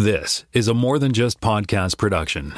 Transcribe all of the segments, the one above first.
This is a more than just podcast production.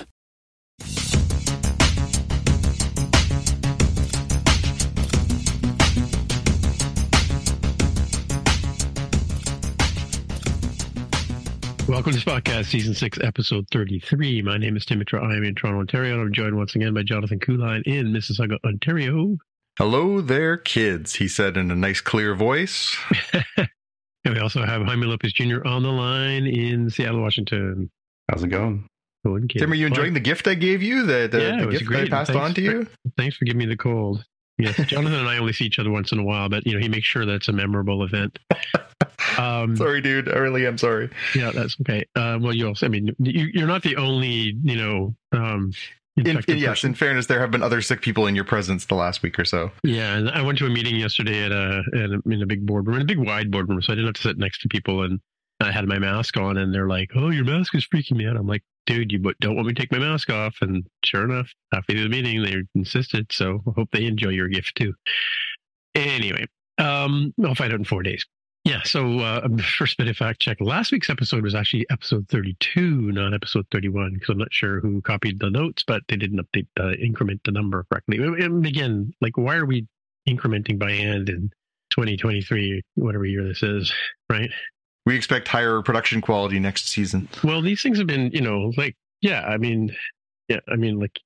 Welcome to Spockcast Season 6, Episode 33. My name is Tim I am in Toronto, Ontario, and I'm joined once again by Jonathan Kuline in Mississauga, Ontario. Hello there, kids, he said in a nice, clear voice. and we also have Jaime Lopez Jr. on the line in Seattle, Washington. How's it going? Going. Tim, are you enjoying the gift I gave you? The, the, Yeah, the it was gift great. I passed Thanks on to for- you? Thanks for giving me the cold. Yes, Jonathan and I only see each other once in a while, but you know he makes sure that's a memorable event. Um, Sorry, dude. I really am sorry. Yeah, that's okay. Uh, well, you also, I mean, you, you're not the only, you know, um, In, in- yes, in fairness, there have been other sick people in your presence the last week or so. Yeah, and I went to a meeting yesterday at a, at a in a big boardroom, in a big wide boardroom, so I didn't have to sit next to people, and I had my mask on, and they're like, "Oh, your mask is freaking me out." I'm like, "Dude, you don't want me to take my mask off?" And sure enough, halfway through the meeting, they insisted. So I hope they enjoy your gift too. Anyway, um, I'll find out in four days. Yeah. So uh, first bit of fact check: last week's episode was actually episode 32, not episode 31, because I'm not sure who copied the notes, but they didn't update the increment the number correctly. And again, like, why are we incrementing by hand in 2023, whatever year this is, right? We expect higher production quality next season. Well, these things have been, you know, like, yeah, I mean, yeah, I mean, like,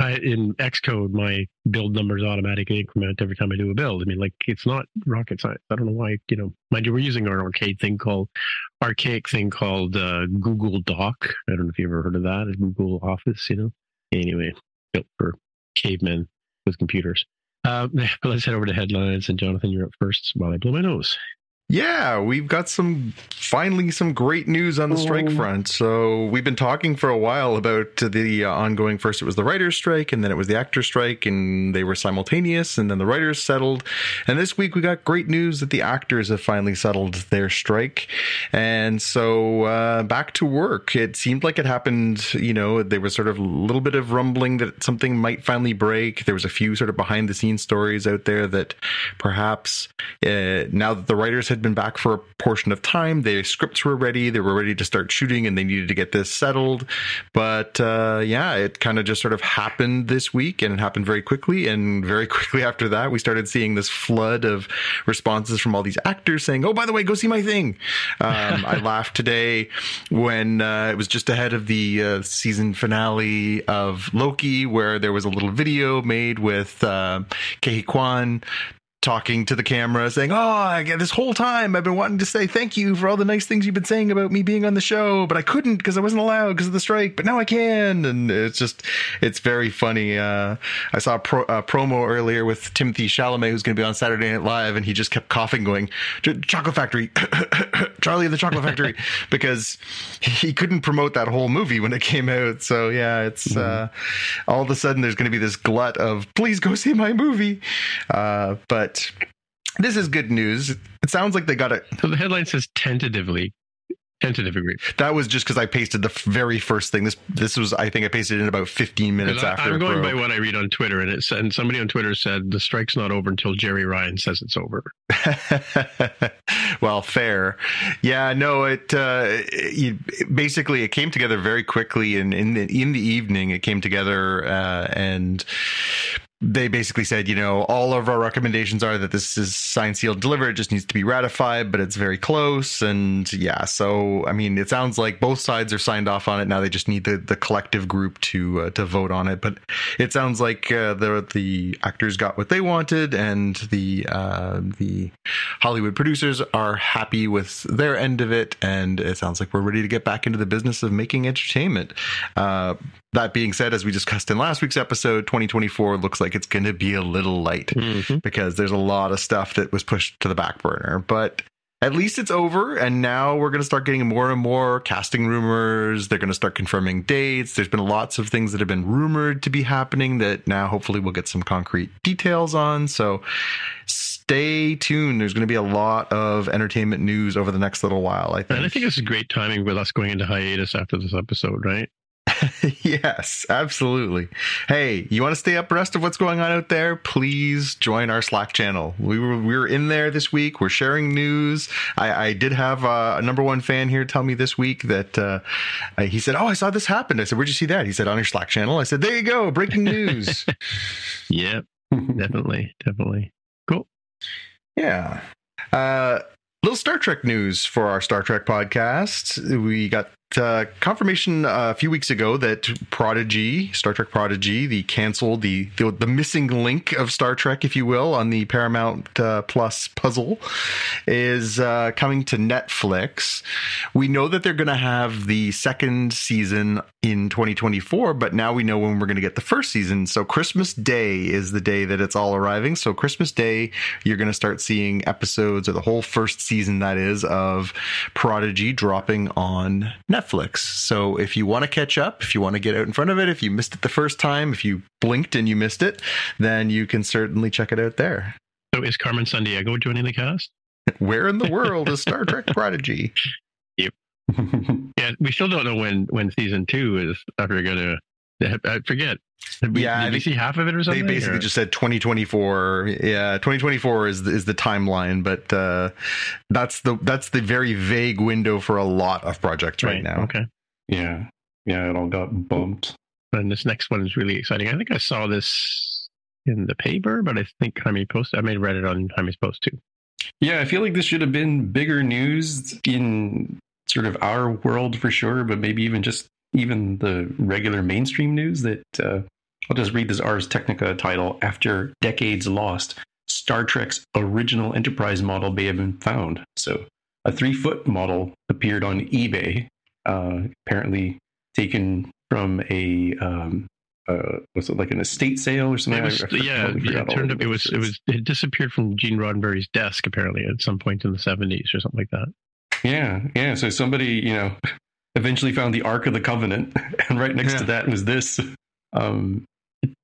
I, in Xcode, my build numbers automatically increment every time I do a build. I mean, like, it's not rocket science. I don't know why, you know, mind you, we're using an arcade thing called, archaic thing called uh, Google Doc. I don't know if you ever heard of that, Google Office, you know. Anyway, built for cavemen with computers. Uh, let's head over to headlines. And Jonathan, you're up first while I blow my nose. Yeah, we've got some finally some great news on the strike front. So we've been talking for a while about the uh, ongoing. First, it was the writers' strike, and then it was the actors' strike, and they were simultaneous. And then the writers settled. And this week, we got great news that the actors have finally settled their strike. And so uh, back to work. It seemed like it happened. You know, there was sort of a little bit of rumbling that something might finally break. There was a few sort of behind the scenes stories out there that perhaps uh, now that the writers had been back for a portion of time, their scripts were ready, they were ready to start shooting, and they needed to get this settled. But uh, yeah, it kind of just sort of happened this week, and it happened very quickly. And very quickly after that, we started seeing this flood of responses from all these actors saying, "Oh, by the way, go see my thing." Um, I laughed today when uh, it was just ahead of the uh, season finale of Loki, where there was a little video made with uh, Ke Huy Quan talking to the camera saying, Oh, I get this whole time I've been wanting to say thank you for all the nice things you've been saying about me being on the show, but I couldn't because I wasn't allowed because of the strike, but now I can. And it's just, it's very funny. Uh, I saw a, pro, a promo earlier with Timothée Chalamet, who's going to be on Saturday Night Live, and he just kept coughing, going, Chocolate Factory, Charlie the Chocolate Factory, because he couldn't promote that whole movie when it came out. So yeah, it's, uh, all of a sudden there's going to be this glut of, please go see my movie. Uh, but this is good news. It sounds like they got it. So the headline says tentatively, tentative agreement. That was just because I pasted the very first thing. This this was I think I pasted it in about 15 minutes I- after. I'm it going by what I read on Twitter, and it said, and somebody on Twitter said the strike's not over until Jeri Ryan says it's over. well, fair. Yeah, no, it, uh, you, basically it came together very quickly, and in the in the evening it came together, uh, and they basically said, you know, all of our recommendations are that this is signed, sealed, delivered. It just needs to be ratified, but it's very close. And yeah, so I mean, it sounds like both sides are signed off on it. Now they just need the, the collective group to uh, to vote on it. But it sounds like uh, the the actors got what they wanted, and the uh, the Hollywood producers are happy with their end of it. And it sounds like we're ready to get back into the business of making entertainment. Uh, that being said, as we discussed in last week's episode, 2024 looks like it's going to be a little light Mhm. because there's a lot of stuff that was pushed to the back burner. But at least it's over and now we're going to start getting more and more casting rumors they're going to start confirming dates there's been lots of things that have been rumored to be happening that now hopefully we'll get some concrete details on so stay tuned there's going to be a lot of entertainment news over the next little while i think And I think this is great timing with us going into hiatus after this episode, right? yes, absolutely. Hey, you want to stay abreast of what's going on out there? Please join our Slack channel. We were we were in there this week. We're sharing news. I, I did have uh, a number one fan here tell me this week that uh, he said, "Oh, I saw this happen." I said, "Where'd you see that?" He said, "On your Slack channel." I said, "There you go, breaking news." Yep, definitely, definitely. Cool. yeah. Uh, little Star Trek news for our Star Trek podcast. We got uh, confirmation uh, a few weeks ago that Prodigy, Star Trek Prodigy, the canceled, the, the the missing link of Star Trek, if you will, on the Paramount uh, Plus puzzle, is uh, coming to Netflix. We know that they're going to have the second season in 2024, but now we know when we're going to get the first season. So Christmas Day is the day that it's all arriving. So Christmas Day, you're going to start seeing episodes or the whole first season that is of Prodigy dropping on Netflix. So if you want to catch up, if you want to get out in front of it, if you missed it the first time, if you blinked and you missed it, then you can certainly check it out there. So is Carmen San Diego joining the cast? Where in the world is Star Trek Prodigy? Yeah, we still don't know when when season two is ever gonna. I forget. Did we, Yeah, did we see half of it or something? They basically or- just said 2024. Yeah, 2024 is the, is the timeline, but uh, that's the that's the very vague window for a lot of projects right, now. Okay. yeah, yeah, it all got bumped. And this next one is really exciting. I think I saw this in the paper, but I think Jaime posted. I may have read it on Jaime's post too. Yeah, I feel like this should have been bigger news in sort of our world for sure, but maybe even just even the regular mainstream news that uh, I'll just read this Ars Technica title. After decades lost, Star Trek's original Enterprise model may have been found. So a three foot model appeared on eBay, uh, apparently taken from a. Um, uh, was it like an estate sale or something? It was, I- I yeah, totally yeah, it turned up. It was it was it disappeared from Gene Roddenberry's desk apparently at some point in the seventies or something like that. Yeah, yeah. So somebody, you know, eventually found the Ark of the Covenant, and right next to that was this. Um,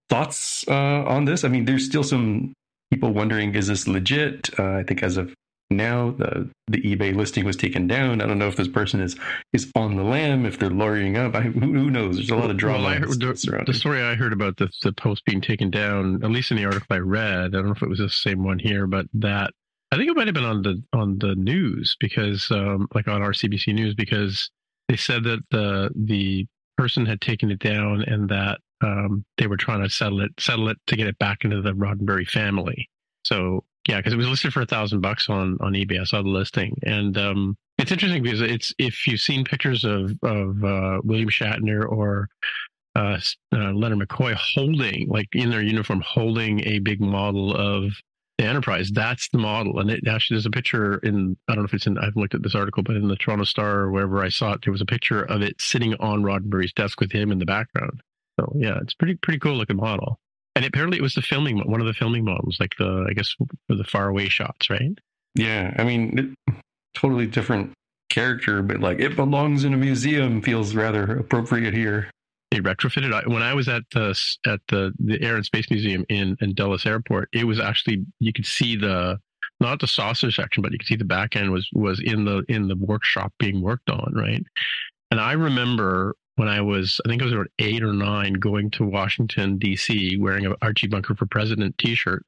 thoughts uh, on this? I mean, there's still some people wondering: is this legit? Uh, I think as of now, the the eBay listing was taken down. I don't know if this person is is on the lam, if they're lawyering up. I, who, who knows? There's a lot of drama Well, heard, the, the story I heard about the the post being taken down, at least in the article I read. I don't know if it was the same one here, but that I think it might have been on the on the news because, um, like on our CBC News, because they said that the the person had taken it down and that um, they were trying to settle it settle it to get it back into the Roddenberry family. So yeah, because it was listed for a thousand bucks on on eBay. I saw the listing, and um, it's interesting because it's if you've seen pictures of of uh, William Shatner or uh, uh, Leonard McCoy holding, like in their uniform, holding a big model of the Enterprise. That's the model, and it actually there's a picture in. I don't know if it's in. I haven't looked at this article, but in the Toronto Star or wherever I saw it, there was a picture of it sitting on Roddenberry's desk with him in the background. So yeah, it's pretty pretty cool looking model. And apparently, it was the filming one of the filming models, like the I guess the far away shots, right? Yeah, I mean, it, totally different character, but like it belongs in a museum feels rather appropriate here. They retrofitted. I- When I was at the at the the Air and Space Museum in in Dulles Airport, it was actually you could see the not the saucer section, but you could see the back end was was in the in the workshop being worked on, right? And I remember when I was, I think I was around eight or nine, going to Washington D.C. wearing a Archie Bunker for President T-shirt,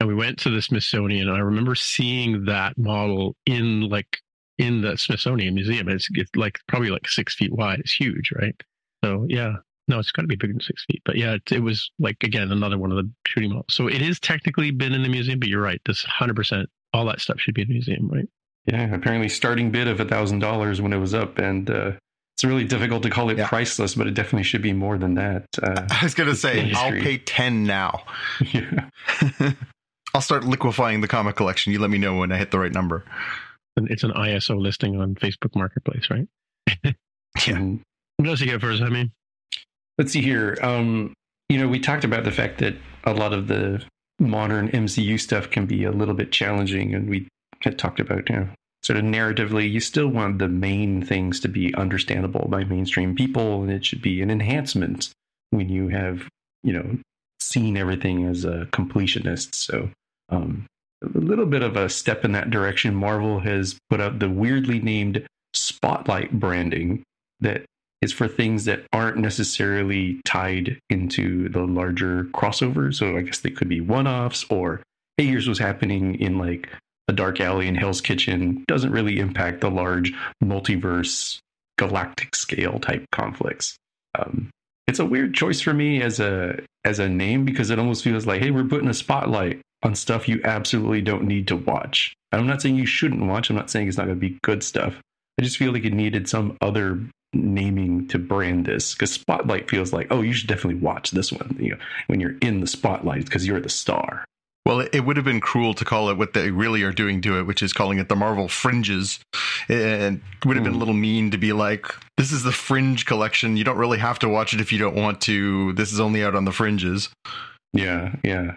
and we went to the Smithsonian. And I remember seeing that model in like in the Smithsonian Museum. It's it's like probably like six feet wide. It's huge, right? So yeah, no, it's got to be bigger than six feet. But yeah, it, it was like again another one of the shooting models. So it is technically been in the museum, but you're right. This hundred percent, all that stuff should be in the museum, right? Yeah, apparently starting bid of a thousand dollars when it was up, and uh, it's really difficult to call it Yeah. priceless, but it definitely should be more than that. Uh, I was gonna say I'll pay ten now. yeah. I'll start liquefying the comic collection. You let me know when I hit the right number. And it's an ISO listing on Facebook Marketplace, right? Yeah. Else you get first? I mean, let's see here. Um, you know, we talked about the fact that a lot of the modern MCU stuff can be a little bit challenging, and we had talked about you know sort of narratively, you still want the main things to be understandable by mainstream people, and it should be an enhancement when you have, you know, seen everything as a completionist. So, um, a little bit of a step in that direction. Marvel has put out the weirdly named Spotlight branding that is for things that aren't necessarily tied into the larger crossover. So I guess they could be one offs or, hey, here's what's happening in like a dark alley in Hell's Kitchen. Doesn't really impact the large multiverse, galactic scale type conflicts. Um, it's a weird choice for me as a as a name because it almost feels like, hey, we're putting a spotlight on stuff you absolutely don't need to watch. I'm not saying you shouldn't watch. I'm not saying it's not going to be good stuff. I just feel like it needed some other naming to brand this because spotlight feels like oh you should definitely watch this one you know when you're in the spotlight because you're the star well, it would have been cruel to call it what they really are doing to it, which is calling it the Marvel Fringes. And would have been a hmm. little mean to be like, this is the Fringe collection. You don't really have to watch it if you don't want to. This is only out on the fringes. Yeah, yeah.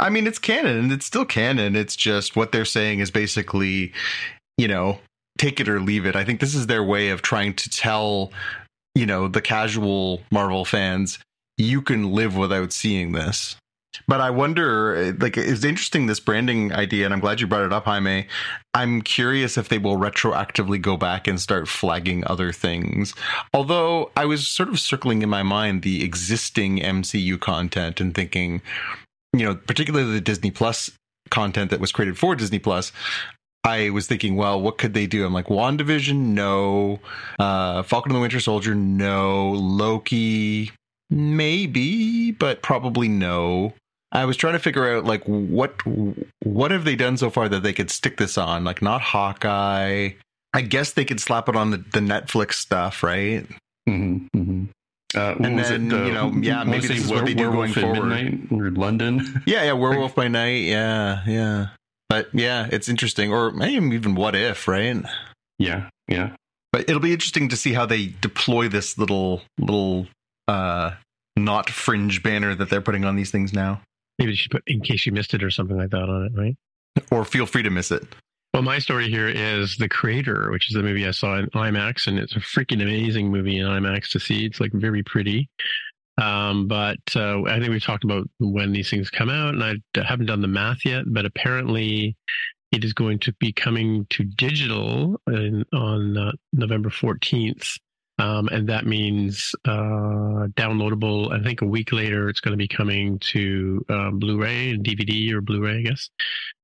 I mean, it's canon. It's still canon. It's just what they're saying is basically, you know, take it or leave it. I think this is their way of trying to tell, you know, the casual Marvel fans, you can live without seeing this. But I wonder, like, it's interesting this branding idea, and I'm glad you brought it up, Jaime. I'm curious if they will retroactively go back and start flagging other things. Although I was sort of circling in my mind the existing MCU content and thinking, you know, particularly the Disney Plus content that was created for Disney Plus. I was thinking, well, what could they do? I'm like, WandaVision, no. Uh, Falcon and the Winter Soldier, no. Loki, maybe, but probably no. I was trying to figure out like what what have they done so far that they could stick this on? Like not Hawkeye. I guess they could slap it on the, the Netflix stuff, right? Mm-hmm, mm-hmm. Uh, and then it, uh, you know, yeah, maybe this is what they do going forward. Midnight or London. yeah, yeah, Werewolf by Night. Yeah, yeah. But yeah, it's interesting. Or maybe even What If, right? Yeah, yeah. But it'll be interesting to see how they deploy this little little uh not fringe banner that they're putting on these things now. Maybe you should put in case you missed it or something like that on it, right? Or feel free to miss it. Well, my story here is The Creator, which is the movie I saw in IMAX, and it's a freaking amazing movie in IMAX to see. It's like very pretty. Um, but uh, I think we've talked about when these things come out, and I haven't done the math yet, but apparently it is going to be coming to digital in, on uh, November 14th. Um, and that means uh, downloadable. I think a week later, it's going to be coming to um, Blu-ray and DVD or Blu-ray, I guess.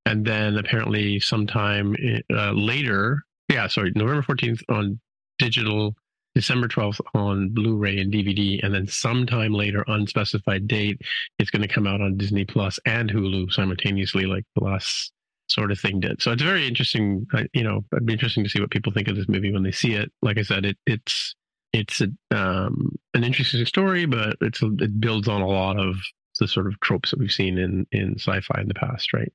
And then apparently, sometime uh, later, yeah, sorry, November fourteenth on digital, December twelfth on Blu-ray and DVD, and then sometime later, unspecified date, it's going to come out on Disney Plus and Hulu simultaneously, like the last sort of thing did. So it's very interesting. You know, it'd be interesting to see what people think of this movie when they see it. Like I said, it, it's it's a, um, an interesting story, but it's it builds on a lot of the sort of tropes that we've seen in in sci-fi in the past, right?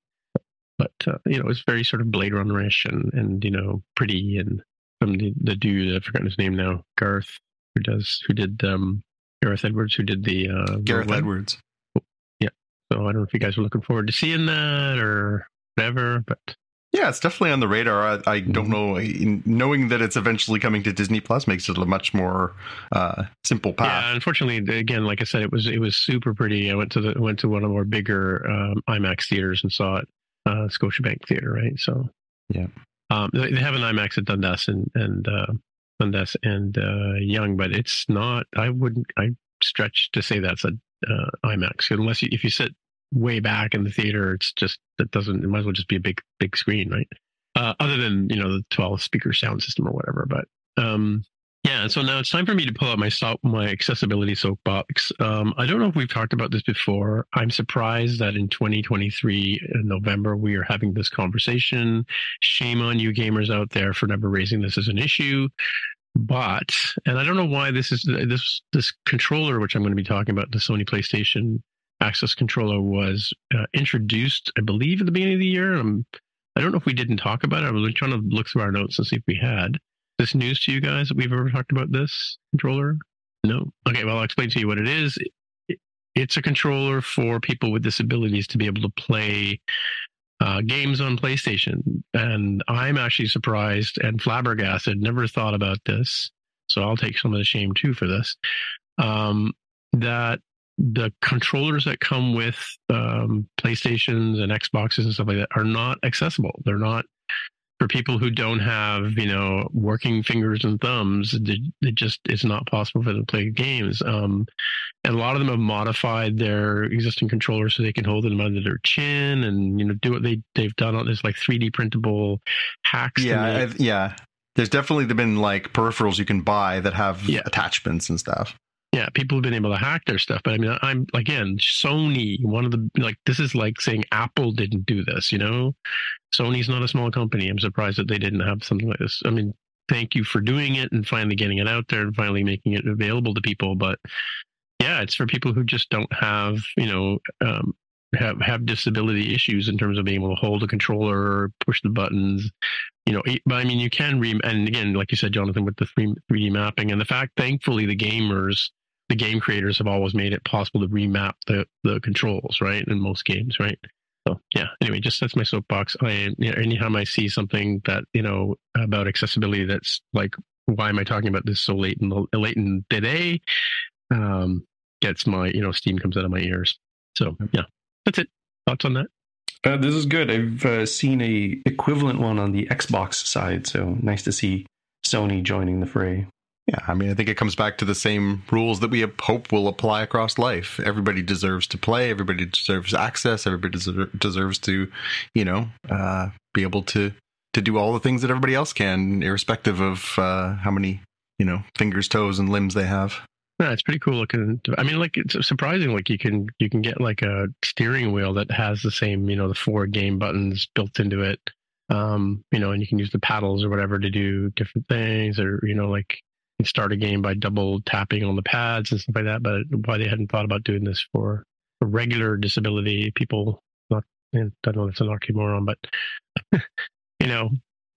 But uh, you know, it's very sort of Blade Runner-ish and and you know, pretty and from the, the dude I've forgotten his name now, Garth, who does who did um Gareth Edwards, who did the uh, Gareth Edwards. Yeah. So I don't know if you guys are looking forward to seeing that or whatever, but yeah, it's definitely on the radar. I, I don't mm-hmm. know. Knowing that it's eventually coming to Disney Plus makes it a much more uh, simple path. Yeah, unfortunately, again, like I said, it was it was super pretty. I went to the went to one of our bigger um, IMAX theaters and saw it, uh, Scotiabank Theater, right? So yeah, um, they, have an IMAX at Dundas and and uh, Dundas and uh, Yonge, but it's not. I wouldn't. I stretch to say that's a uh, IMAX unless you, if you sit way back in the theater. It's just that doesn't. It might as well just be a big big screen, right? Uh, other than you know the 12 speaker sound system or whatever. But um, yeah, so now it's time for me to pull out my my accessibility soapbox. Um, I don't know if we've talked about this before. I'm surprised that in 2023 in November we are having this conversation. Shame on you gamers out there for never raising this as an issue. But and I don't know why this is this this controller which I'm going to be talking about the Sony PlayStation access controller was uh, introduced, I believe, at the beginning of the year. I'm, I don't know if we didn't talk about it. I was trying to look through our notes and see if we had this news to you guys that we've ever talked about this controller. No. Okay. Well, I'll explain to you what it is. It's a controller for people with disabilities to be able to play uh, games on PlayStation. And I'm actually surprised and flabbergasted, never thought about this. So I'll take some of the shame too for this. Um, that the controllers that come with um, PlayStations and Xboxes and stuff like that are not accessible. They're not for people who don't have, you know, working fingers and thumbs. It just it's not possible for them to play games. Um, and a lot of them have modified their existing controllers so they can hold them under their chin and you know do what they they've done. There's like 3D printable hacks. Yeah, yeah. There's definitely been like peripherals you can buy that have yeah. attachments and stuff yeah, people have been able to hack their stuff. But I mean, I'm again, Sony, one of the like, this is like saying Apple didn't do this, you know? Sony's not a small company. I'm surprised that they didn't have something like this. I mean, thank you for doing it and finally getting it out there and finally making it available to people. But yeah, it's for people who just don't have, you know, um, have have disability issues in terms of being able to hold a controller push the buttons you know but i mean you can re and again like you said jonathan with the 3, 3d mapping and the fact thankfully the gamers the game creators have always made it possible to remap the the controls, right? In most games, right? So yeah. Anyway, just that's my soapbox. I you know, anytime I see something that you know about accessibility, that's like, why am I talking about this so late in the late in the day? Um, gets my you know steam comes out of my ears. So yeah, that's it. Thoughts on that? Uh, this is good. I've uh, seen a equivalent one on the Xbox side, so nice to see Sony joining the fray. Yeah, I mean, I think it comes back to the same rules that we hope will apply across life. Everybody deserves to play. Everybody deserves access. Everybody deserves to, you know, uh, be able to to do all the things that everybody else can, irrespective of uh, how many, you know, fingers, toes, and limbs they have. Yeah, it's pretty cool looking. I mean, like it's surprising. Like you can you can get like a steering wheel that has the same, you know, the four game buttons built into it. Um, you know, and you can use the paddles or whatever to do different things, or you know, like start a game by double tapping on the pads and stuff like that. But why they hadn't thought about doing this for, regular disability people, not I don't know, it's an oxymoron, but you know,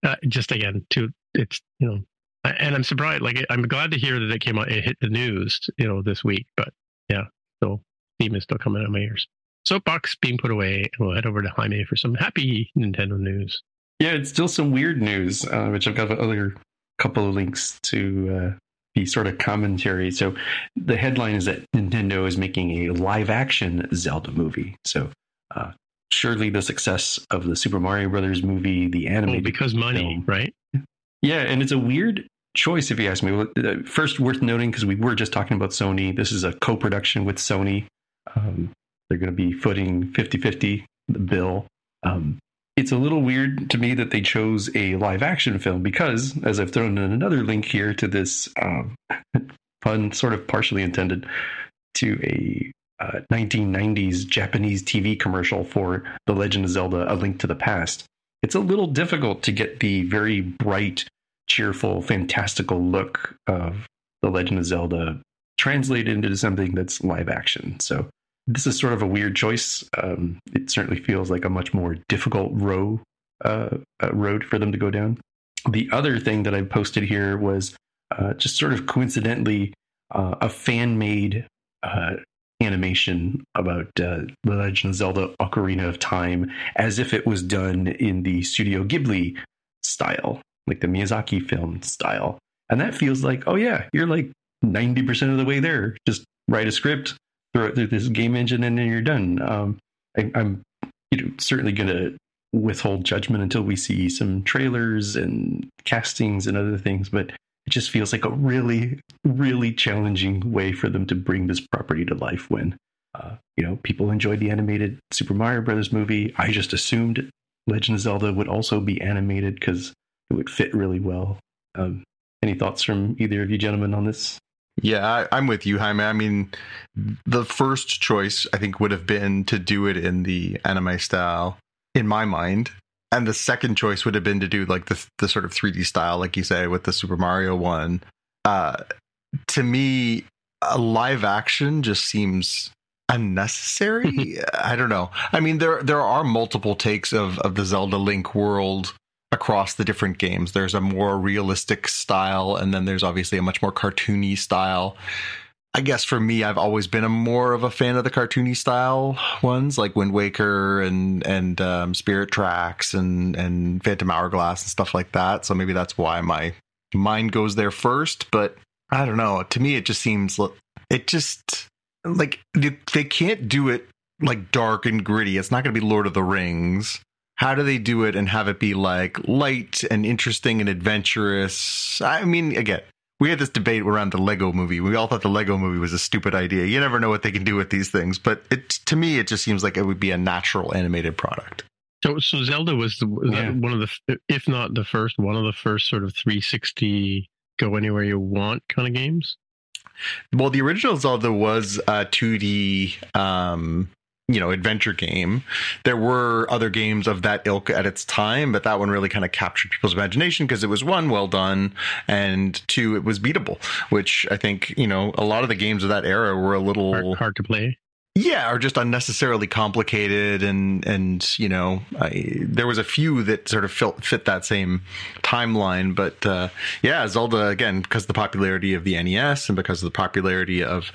uh, just again, to it's you know, and I'm surprised. Like I'm glad to hear that it came out, it hit the news, you know, this week. But yeah, so theme is still coming out of my ears. Soapbox being put away, and we'll head over to Jaime for some happy Nintendo news. Yeah, it's still some weird news, uh, which I've got other couple of links to uh, be sort of commentary. So the headline is that Nintendo is making a live action Zelda movie. So uh, surely the success of the Super Mario Brothers movie, the animated, oh, because money, film, right? Yeah, and it's a weird choice if you ask me. Uh, first, worth noting because we were just talking about Sony. This is a co-production with Sony. Um, they're going to be footing 50-50 the bill. Um, it's a little weird to me that they chose a live action film because, as I've thrown in another link here to this um, pun, sort of partially intended, to a uh, 1990s Japanese TV commercial for The Legend of Zelda: A Link to the Past. It's a little difficult to get the very bright, cheerful, fantastical look of The Legend of Zelda translated into something that's live action. So this is sort of a weird choice. Um, it certainly feels like a much more difficult row uh, uh, road for them to go down. The other thing that I posted here was uh, just sort of coincidentally uh, a fan made uh, animation about uh, The Legend of Zelda Ocarina of Time as if it was done in the Studio Ghibli style, like the Miyazaki film style. And that feels like, oh, yeah, you're like 90% of the way there. Just write a script, throw it through this game engine, and then you're done. Um, I, am you know, certainly going to withhold judgment until we see some trailers and castings and other things, but it just feels like a really, really challenging way for them to bring this property to life when, uh, you know, people enjoyed the animated Super Mario Brothers movie. I just assumed Legend of Zelda would also be animated because it would fit really well. Um, any thoughts from either of you gentlemen on this? Yeah, I, am with you, Jaime. I mean, the first choice I think would have been to do it in the anime style, in my mind, and the second choice would have been to do like the the sort of 3D style, like you say, with the Super Mario one. Uh, to me, a live action just seems unnecessary. I don't know. I mean, there there are multiple takes of of the Zelda Link world across the different games. There's a more realistic style, and then there's obviously a much more cartoony style. I guess for me, I've always been a more of a fan of the cartoony style ones, like Wind Waker and and um, Spirit Tracks and and Phantom Hourglass and stuff like that. So maybe that's why my mind goes there first. But I don't know. To me, it just seems it just like they, they can't do it like dark and gritty. It's not going to be Lord of the Rings. How do they do it and have it be like light and interesting and adventurous? I mean, again, we had this debate around the Lego movie. We all thought the Lego movie was a stupid idea. You never know what they can do with these things, but it to me it just seems like it would be a natural animated product. So, so Zelda was the was Yeah. one of the, if not the first, one of the first sort of 360 go anywhere you want kind of games. Well, the original Zelda was a 2D, um, you know, adventure game. There were other games of that ilk at its time, but that one really kind of captured people's imagination because it was one, well done, and two, it was beatable, which I think, you know, a lot of the games of that era were a little Hard, hard to play. Yeah are just unnecessarily complicated and and you know I, there was a few that sort of fit, fit that same timeline but uh yeah zelda again because of the popularity of the nes and because of the popularity of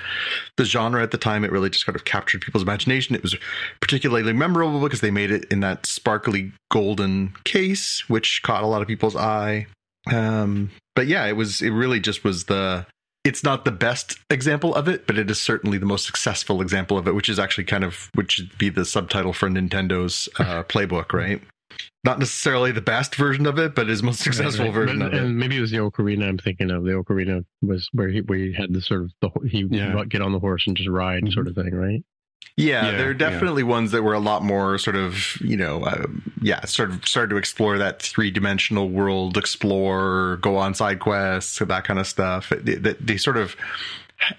the genre at the time it really just kind of captured people's imagination. It was particularly memorable because they made it in that sparkly golden case which caught a lot of people's eye. Um but yeah it was it really just was the it's not the best example of it, but it is certainly the most successful example of it, which is actually kind of which should be the subtitle for Nintendo's uh, playbook, right? Not necessarily the best version of it, but his most successful Right, right. version But- of it. And maybe it was the Ocarina I'm thinking of. The Ocarina was where he where he had the sort of the he Yeah. get on the horse and just ride Mhm. sort of thing, right? Yeah, Yeah, there are yeah. definitely ones that were a lot more sort of, you know, uh, yeah, sort of started to explore that three dimensional world, explore, go on side quests, that kind of stuff. They, they, they sort of,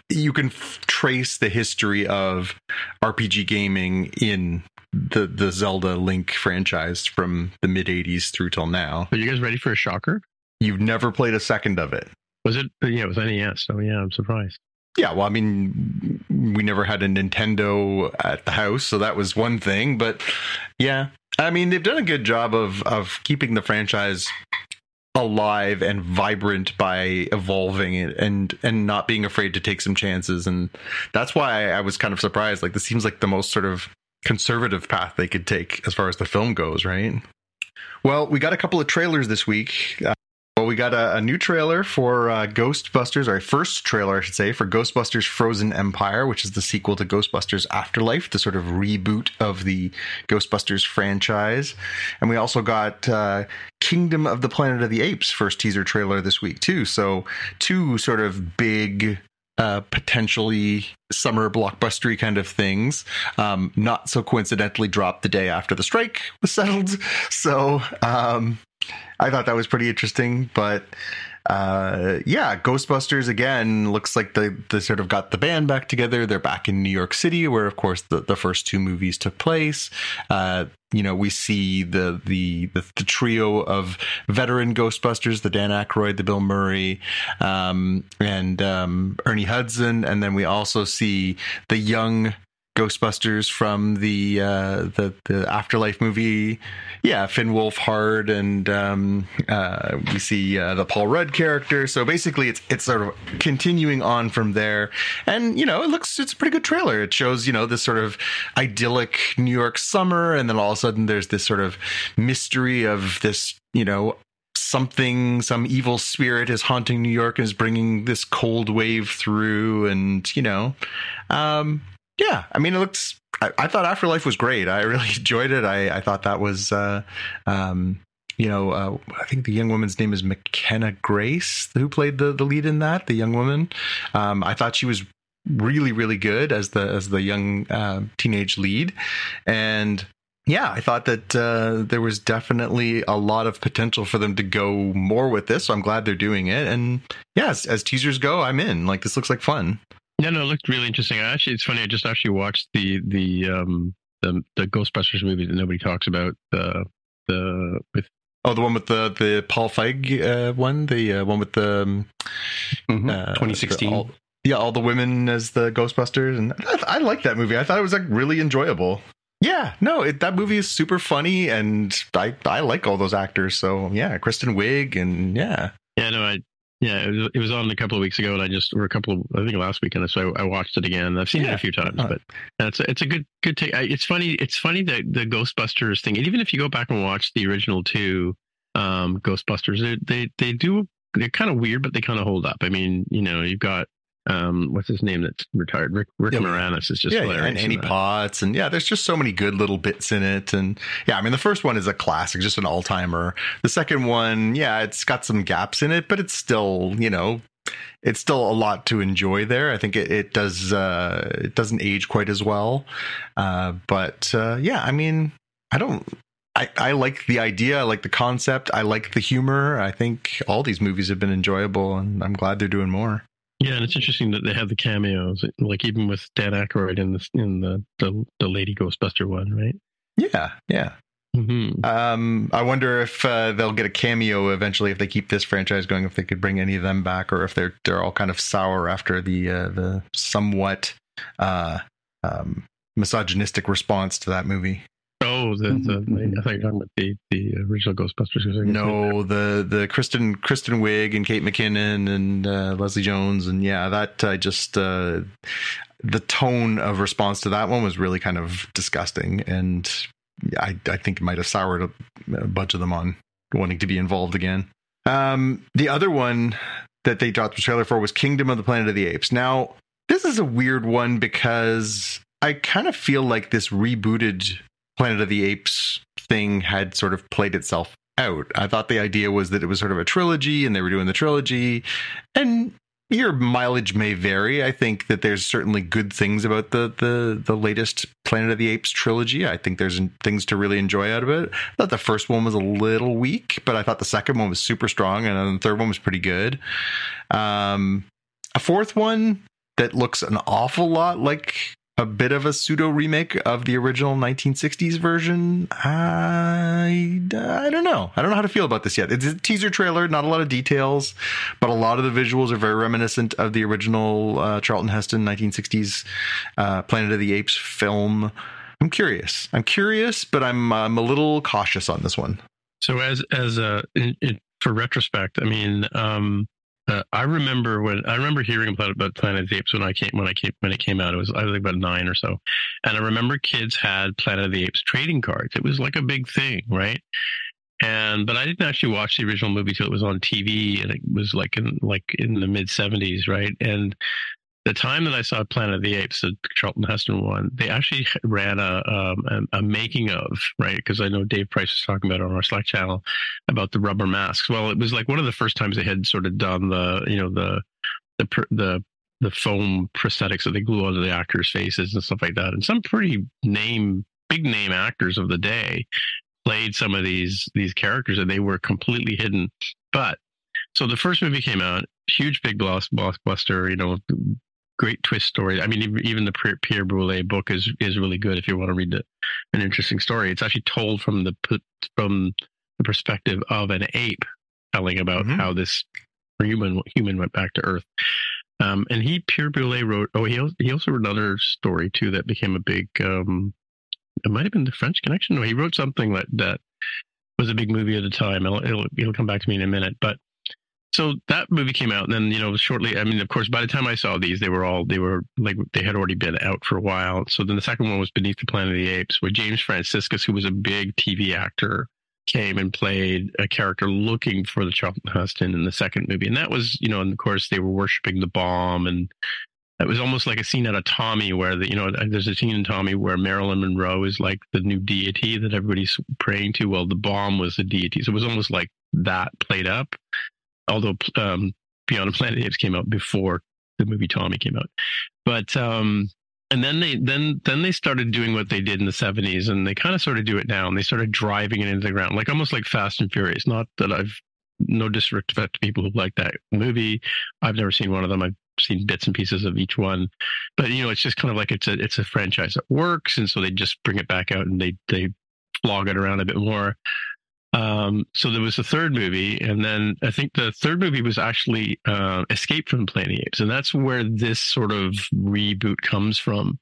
you can f- trace the history of RPG gaming in the the Zelda Link franchise from the mid '80s through till now. Are you guys ready for a shocker? You've never played a second of it. Was it? Yeah, it was NES. So yeah, I'm surprised. Yeah, well, I mean, we never had a Nintendo at the house, so that was one thing. But yeah, I mean, they've done a good job of of keeping the franchise alive and vibrant by evolving it and and not being afraid to take some chances. And that's why I was kind of surprised. Like, this seems like the most sort of conservative path they could take as far as the film goes, right? Well, we got a couple of trailers this week. Uh, well, we got a, a new trailer for uh, Ghostbusters, our first trailer, I should say, for Ghostbusters Frozen Empire, which is the sequel to Ghostbusters Afterlife, the sort of reboot of the Ghostbusters franchise. And we also got uh, Kingdom of the Planet of the Apes first teaser trailer this week, too. So, two sort of big uh, potentially summer blockbustery kind of things. Um, not so coincidentally dropped the day after the strike was settled. So um, I thought that was pretty interesting. But uh, yeah, Ghostbusters again looks like they, they sort of got the band back together. They're back in New York City, where of course the, the first two movies took place. Uh, you know, we see the, the the the trio of veteran Ghostbusters, the Dan Aykroyd, the Bill Murray, um, and um, Ernie Hudson, and then we also see the young Ghostbusters from the uh, the the Afterlife movie. Yeah, Finn Wolfhard, and um, uh, we see uh, the Paul Rudd character. So basically, it's it's sort of continuing on from there, and you know, it looks it's a pretty good trailer. It shows you know this sort of idyllic New York summer, and then all of a sudden there's this sort of mystery of this you know something some evil spirit is haunting new york and is bringing this cold wave through and you know um yeah i mean it looks i, I thought afterlife was great i really enjoyed it i i thought that was uh um you know uh, i think the young woman's name is mckenna grace who played the the lead in that the young woman um i thought she was really really good as the as the young uh, teenage lead and yeah, I thought that uh, there was definitely a lot of potential for them to go more with this. So I'm glad they're doing it. And yes, as teasers go, I'm in. Like this looks like fun. Yeah, no, it looked really interesting. I actually, it's funny. I just actually watched the the um the the Ghostbusters movie that nobody talks about. The the with Oh, the one with the the Paul Feig uh, one, the uh, one with the um, Mhm. uh, 2016. the- all- yeah, all the women as the Ghostbusters, and I, I like that movie. I thought it was like really enjoyable. Yeah, no, it, that movie is super funny, and I I like all those actors. So yeah, Kristen Wiig, and yeah, yeah, no, I Yeah, it was, it was on a couple of weeks ago, and I just or a couple of I think last weekend, so I, I watched it again. I've seen it a few times, but it's a, it's a good good take. I- It's funny. It's funny that the Ghostbusters thing. And even if you go back and watch the original two um, Ghostbusters, they they they do they're kind of weird, but they kind of hold up. I mean, you know, you've got um, what's his name that's retired, Rick Rick Yeah, Moranis is just yeah, hilarious. and Annie. Potts, and yeah, there's just so many good little bits in it, and yeah, I mean, the first one is a classic, just an all timer. The second one, yeah, it's got some gaps in it, but it's still, you know, it's still a lot to enjoy there. I think it, it does, uh, it doesn't age quite as well, uh, but uh, yeah, I mean, I don't. I, I like the idea. I like the concept. I like the humor. I think all these movies have been enjoyable, and I'm glad they're doing more. Yeah, and it's interesting that they have the cameos, like even with Dan Aykroyd in the in the the, the Lady Ghostbuster one, right? Yeah, yeah. Mm-hmm. Um, I wonder if uh, they'll get a cameo eventually if they keep this franchise going. If they could bring any of them back, or if they're they're all kind of sour after the uh, the somewhat uh, um, misogynistic response to that movie. Oh, the, the I thought you were talking about the the original Ghostbusters. No, the the Kristen Kristen Wiig and Kate McKinnon and uh, Leslie Jones and yeah, that I just uh, the tone of response to that one was really kind of disgusting, and I I think it might have soured a, a bunch of them on wanting to be involved again. Um, the other one that they dropped the trailer for was Kingdom of the Planet of the Apes. Now, this is a weird one because I kind of feel like this rebooted Planet of the Apes thing had sort of played itself out. I thought the idea was that it was sort of a trilogy and they were doing the trilogy. And your mileage may vary. I think that there's certainly good things about the the the latest Planet of the Apes trilogy. I think there's things to really enjoy out of it. I thought the first one was a little weak, but I thought the second one was super strong and the third one was pretty good. Um a fourth one that looks an awful lot like a bit of a pseudo remake of the original 1960s version. I, I don't know. I don't know how to feel about this yet. It's a teaser trailer, not a lot of details, but a lot of the visuals are very reminiscent of the original uh, Charlton Heston 1960s uh, Planet of the Apes film. I'm curious. I'm curious, but I'm I'm a little cautious on this one. So as as a in, in, for retrospect, I mean, um, uh, I remember when I remember hearing about about Planet of the Apes when I came when I came when it came out. It was I was like about nine or so, and I remember kids had Planet of the Apes trading cards. It was like a big thing, right? And but I didn't actually watch the original movie till it was on TV, and it was like in like in the mid '70s, right? And the time that I saw Planet of the Apes, the Charlton Heston one, they actually ran a um, a, a making of right because I know Dave Price was talking about it on our Slack channel about the rubber masks. Well, it was like one of the first times they had sort of done the you know the the the the foam prosthetics that they glue onto the actors' faces and stuff like that, and some pretty name big name actors of the day played some of these these characters and they were completely hidden. But so the first movie came out, huge big blockbuster, you know, great twist story. I mean, even the Pierre Boulle book is is really good if you want to read the, an interesting story. It's actually told from the from the perspective of an ape, telling about mm-hmm. how this human human went back to Earth. Um, and he Pierre Boulle wrote. Oh, he he also wrote another story too that became a big. Um, it might have been the French Connection. No, he wrote something that that was a big movie at the time. It'll, it'll, it'll come back to me in a minute, but so that movie came out and then you know shortly i mean of course by the time i saw these they were all they were like they had already been out for a while. So then the second one was beneath the planet of the apes where james franciscus who was a big tv actor came and played a character looking for the charlton heston in the second movie. And that was you know and of course they were worshiping the bomb and it was almost like a scene out of Tommy where the, you know there's a scene in Tommy where Marilyn Monroe is like the new deity that everybody's praying to. Well, the bomb was the deity, so it was almost like that played up although um, Beyond the Planet of the Apes came out before the movie Tommy came out. But um, and then they then then they started doing what they did in the 70s and they kind of sort of do it now and they started driving it into the ground like almost like Fast and Furious. Not that I've no disrespect to people who like that movie. I've never seen one of them. I've seen bits and pieces of each one. But you know, it's just kind of like it's a it's a franchise that works and so they just bring it back out and they they flog it around a bit more. Um, so there was a third movie, and then I think the third movie was actually uh, Escape from Planet Apes, and that's where this sort of reboot comes from.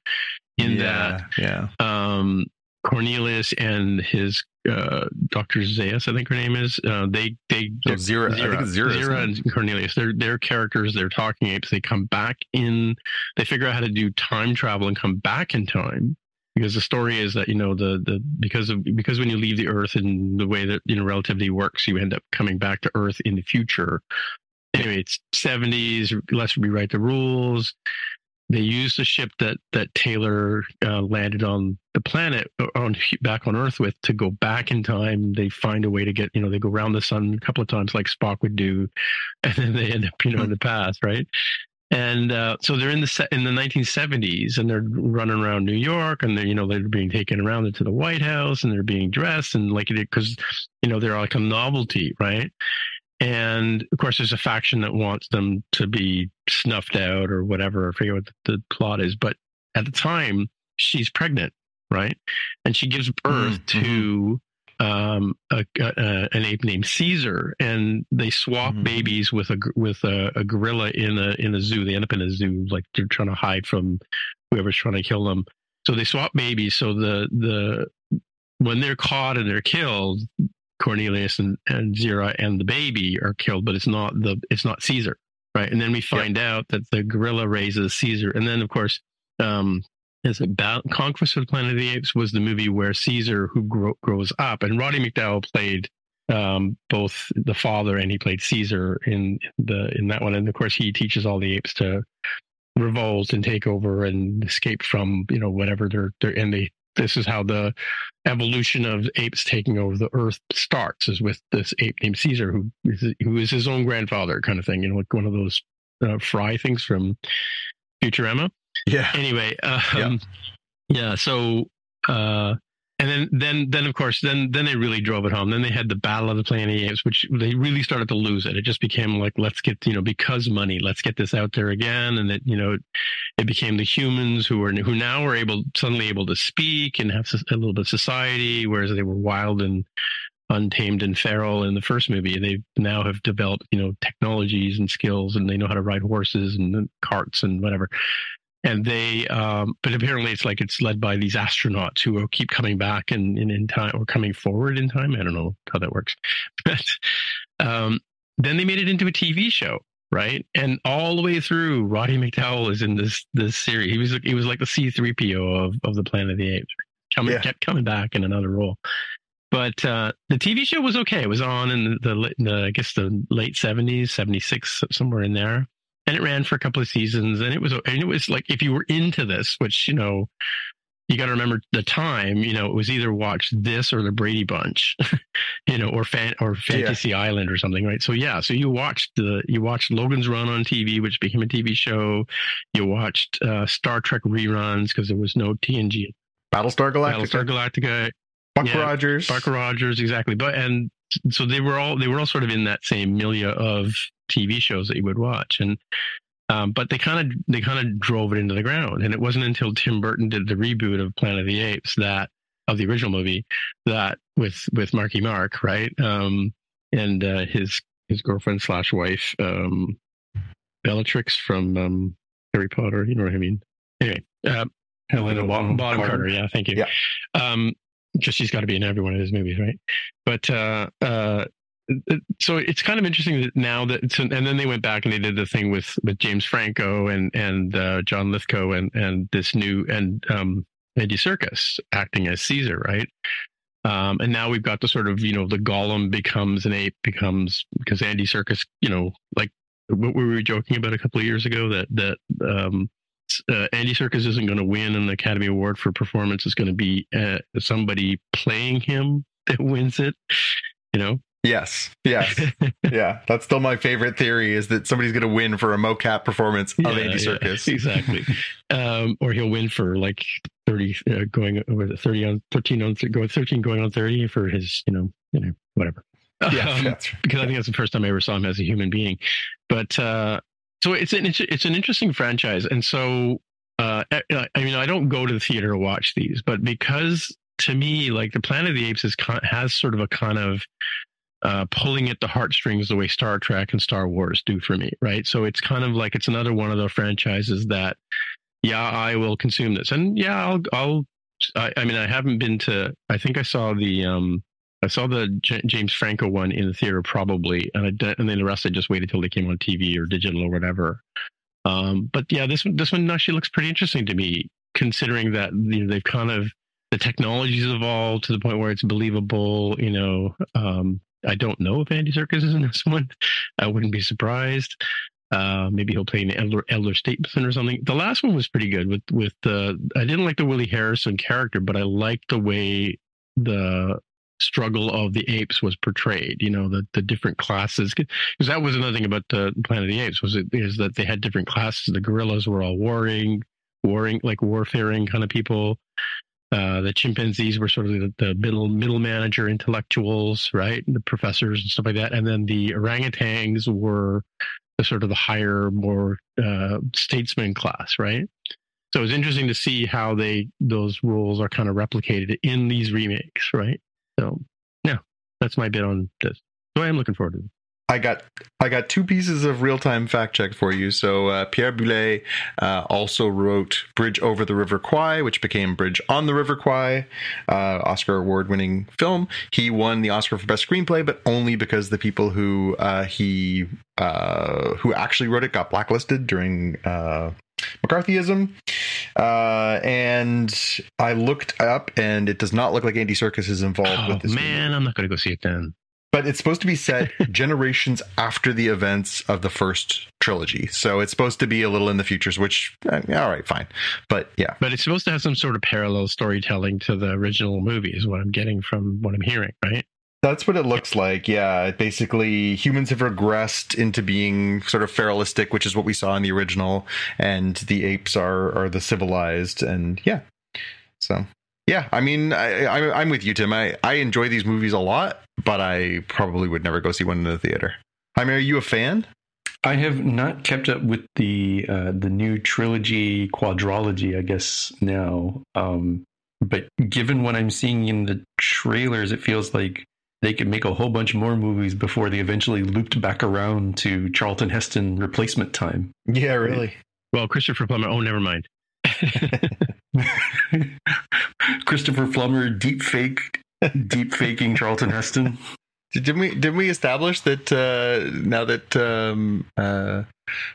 In yeah, that, yeah, um, Cornelius and his uh, Dr. Zaius, I think her name is. Uh, they they oh, Zira, Zira, I think it's Zira, Zira and Cornelius. They're they're characters. They're talking apes. They come back in. They figure out how to do time travel and come back in time. Because the story is that you know the the because of because when you leave the Earth and the way that you know relativity works, you end up coming back to Earth in the future. Anyway, it's seventies. Let's rewrite the rules they use the ship that that Taylor uh, landed on the planet uh, on back on Earth with to go back in time. They find a way to get you know they go around the sun a couple of times like Spock would do, and then they end up you know in the past, right? And uh, so they're in the in the 1970s, and they're running around New York, and they're you know they're being taken around into the White House, and they're being dressed and like because you know they're like a novelty, right? And of course, there's a faction that wants them to be snuffed out or whatever. I forget what the, the plot is. But at the time, she's pregnant, right? And she gives birth mm-hmm. to um, a, a, an ape named Caesar, and they swap mm-hmm. babies with a with a, a, gorilla in a in a zoo. They end up in a zoo, like they're trying to hide from whoever's trying to kill them. So they swap babies. So the the when they're caught and they're killed, Cornelius and, and Zira and the baby are killed, but it's not the it's not Caesar, right? And then we find yep. out that the gorilla raises Caesar, and then of course, um, is it ba- Conquest of the Planet of the Apes was the movie where Caesar, who grow, grows up, and Roddy McDowall played um, both the father and he played Caesar in the in that one, and of course he teaches all the apes to revolt and take over and escape from you know whatever they're they're and they this is how the evolution of apes taking over the earth starts is with this ape named Caesar who is, who is his own grandfather kind of thing you know like one of those uh, fry things from Futurama yeah. Anyway um, yeah. yeah so uh and then then then of course then then they really drove it home. Then they had the battle of the planet apes which they really started to lose it. It just became like let's get you know because money let's get this out there again. And that, you know it became the humans who were who now were able suddenly able to speak and have a little bit of society whereas they were wild and untamed and feral in the first movie. They now have developed you know technologies and skills and they know how to ride horses and carts and whatever and they um, but apparently it's like it's led by these astronauts who will keep coming back and in, in, in, time or coming forward in time. I don't know how that works. But um, then they made it into a tv show right? And all the way through roddy mcdowall is in this this series. He was he was like the c3po of, of the planet of the apes coming yeah. kept coming back in another role. But uh, the TV show was okay. It was on in the, the, the I guess the late seventies, seventy six, somewhere in there and it ran for a couple of seasons and it was and it was like if you were into this which you know you got to remember the time you know it was either watch this or the brady bunch you know or fan or fantasy yeah. island or something right? So yeah so you watched the you watched logan's run on tv which became a tv show. You watched uh, star trek reruns because there was no tng battlestar galactica. Battlestar galactica. Buck yeah, rogers. Buck rogers exactly. But and so they were all they were all sort of in that same milieu of TV shows that you would watch, and um, but they kind of they kind of drove it into the ground. And it wasn't until Tim Burton did the reboot of Planet of the Apes that of the original movie that with with Marky Mark, right, um, and uh, his his girlfriend slash wife, um, Bellatrix from um, Harry Potter. You know what I mean? Anyway, uh, Helena Bonham, Bonham Carter. Carter. Yeah, thank you. Yeah. Just she's got to be in every one of his movies, right? But uh, uh, so it's kind of interesting that now that so, and then they went back and they did the thing with with James Franco and and uh, John Lithgow and and this new and um, Andy Serkis acting as Caesar, right? Um, and now we've got the sort of you know the golem becomes an ape becomes because Andy Serkis, you know, like what we were we joking about a couple of years ago that that um, uh, Andy Serkis isn't going to win an Academy Award for performance. It's going to be uh, somebody playing him that wins it. You know, Yes. Yes. yeah. That's still my favorite theory is that somebody's going to win for a mocap performance of yeah, Andy Serkis. Yeah, exactly. um, or he'll win for like 30, uh, going over the 30 on 13 on, going 13 going on 30 for his, you know, you know, whatever. Yeah. Um. Because I think that's the first time I ever saw him as a human being. But, uh, so it's an, it's an interesting franchise. And so, uh, I mean, I don't go to the theater to watch these, but because to me, like the Planet of the Apes is, has sort of a kind of uh, pulling at the heartstrings the way Star Trek and Star Wars do for me, right? So it's kind of like it's another one of the franchises that, yeah, I will consume this, and yeah, I'll I'll I, I mean, I haven't been to. I think I saw the um, I saw the J- James Franco one in the theater probably, and and then the rest I just waited till they came on TV or digital or whatever. Um, but yeah, this one this one actually looks pretty interesting to me, considering that you know they've kind of the technology's evolved to the point where it's believable. You know, um, I don't know if Andy Serkis is in this one. I wouldn't be surprised. Uh, maybe he'll play an elder, elder statesman or something. The last one was pretty good with with the. I didn't like the Woody Harrelson character, but I liked the way the struggle of the apes was portrayed. You know, the the different classes because that was another thing about the Planet of the Apes was it is that they had different classes. The gorillas were all warring, warring like warfaring kind of people. Uh, the chimpanzees were sort of the, the, middle middle manager intellectuals, right? The professors and stuff like that. And then the orangutans were the sort of the higher, more uh, statesman class, right? So it's interesting to see how they those roles are kind of replicated in these remakes, right? So yeah, that's my bit on this. So I am looking forward to it. I got I got two pieces of real time fact check for you. So uh, Pierre Boulle uh, also wrote Bridge over the River Kwai, which became Bridge on the River Kwai, uh, Oscar award winning film. He won the Oscar for best screenplay, but only because the people who uh, he uh, who actually wrote it got blacklisted during uh, McCarthyism. Uh, and I looked up, and it does not look like Andy Serkis is involved oh, with this. Man, movie. I'm not going to go see it then but it's supposed to be set generations after the events of the first trilogy. So it's supposed to be a little in the futures, which, uh, all right, fine. But yeah. But it's supposed to have some sort of parallel storytelling to the original movie, is what I'm getting from what I'm hearing, right? That's what it looks like. Yeah. Basically, humans have regressed into being sort of feralistic, which is what we saw in the original, and the apes are are the civilized. And yeah. So yeah, I mean, I, am with you, Tim. I, I enjoy these movies a lot, but I probably would never go see one in the theater. I mean, are you a fan? I have not kept up with the uh, the new trilogy quadrology, I guess now. Um, but given what I'm seeing in the trailers, it feels like they could make a whole bunch more movies before they eventually looped back around to Charlton Heston replacement time. Yeah, really. Well, Christopher Plummer. Oh, never mind. Christopher Plummer deep fake deep faking Charlton Heston. Didn't we didn't we establish that uh, now that um, uh,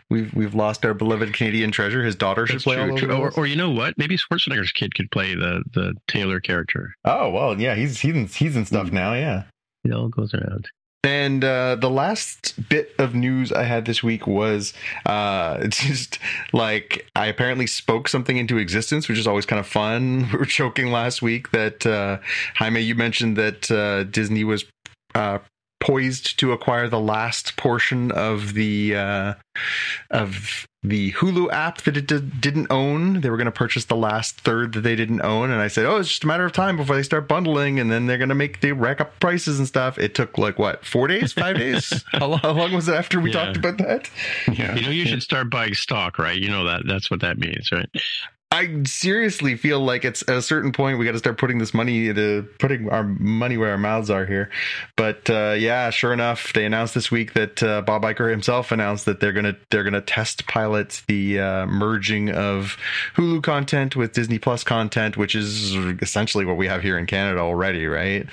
we've we've lost our beloved Canadian treasure, his daughter should play true, all true. Or, or, you know what? Maybe Schwarzenegger's kid could play the the Taylor character. Oh well, yeah, he's he's in, he's in stuff mm. now. Yeah, it all goes around. And uh, the last bit of news I had this week was uh, just like I apparently spoke something into existence, which is always kind of fun. We were joking last week that uh, Jaime, you mentioned that uh, Disney was uh, poised to acquire the last portion of the uh, of the Hulu app that it did, didn't own. They were going to purchase the last third that they didn't own, and I said, "Oh, it's just a matter of time before they start bundling, and then they're going to make they rack up prices and stuff." It took like what four days, five days? how, long, how, long, was it after we yeah. talked about that? Yeah. You know, you should start buying stock, right? You know that that's what that means, right? I seriously feel like it's at a certain point we got to start putting this money into putting our money where our mouths are here. But uh, yeah, sure enough, they announced this week that uh, Bob Iger himself announced that they're gonna they're gonna test pilot the uh, merging of Hulu content with Disney Plus content, which is essentially what we have here in Canada already, right?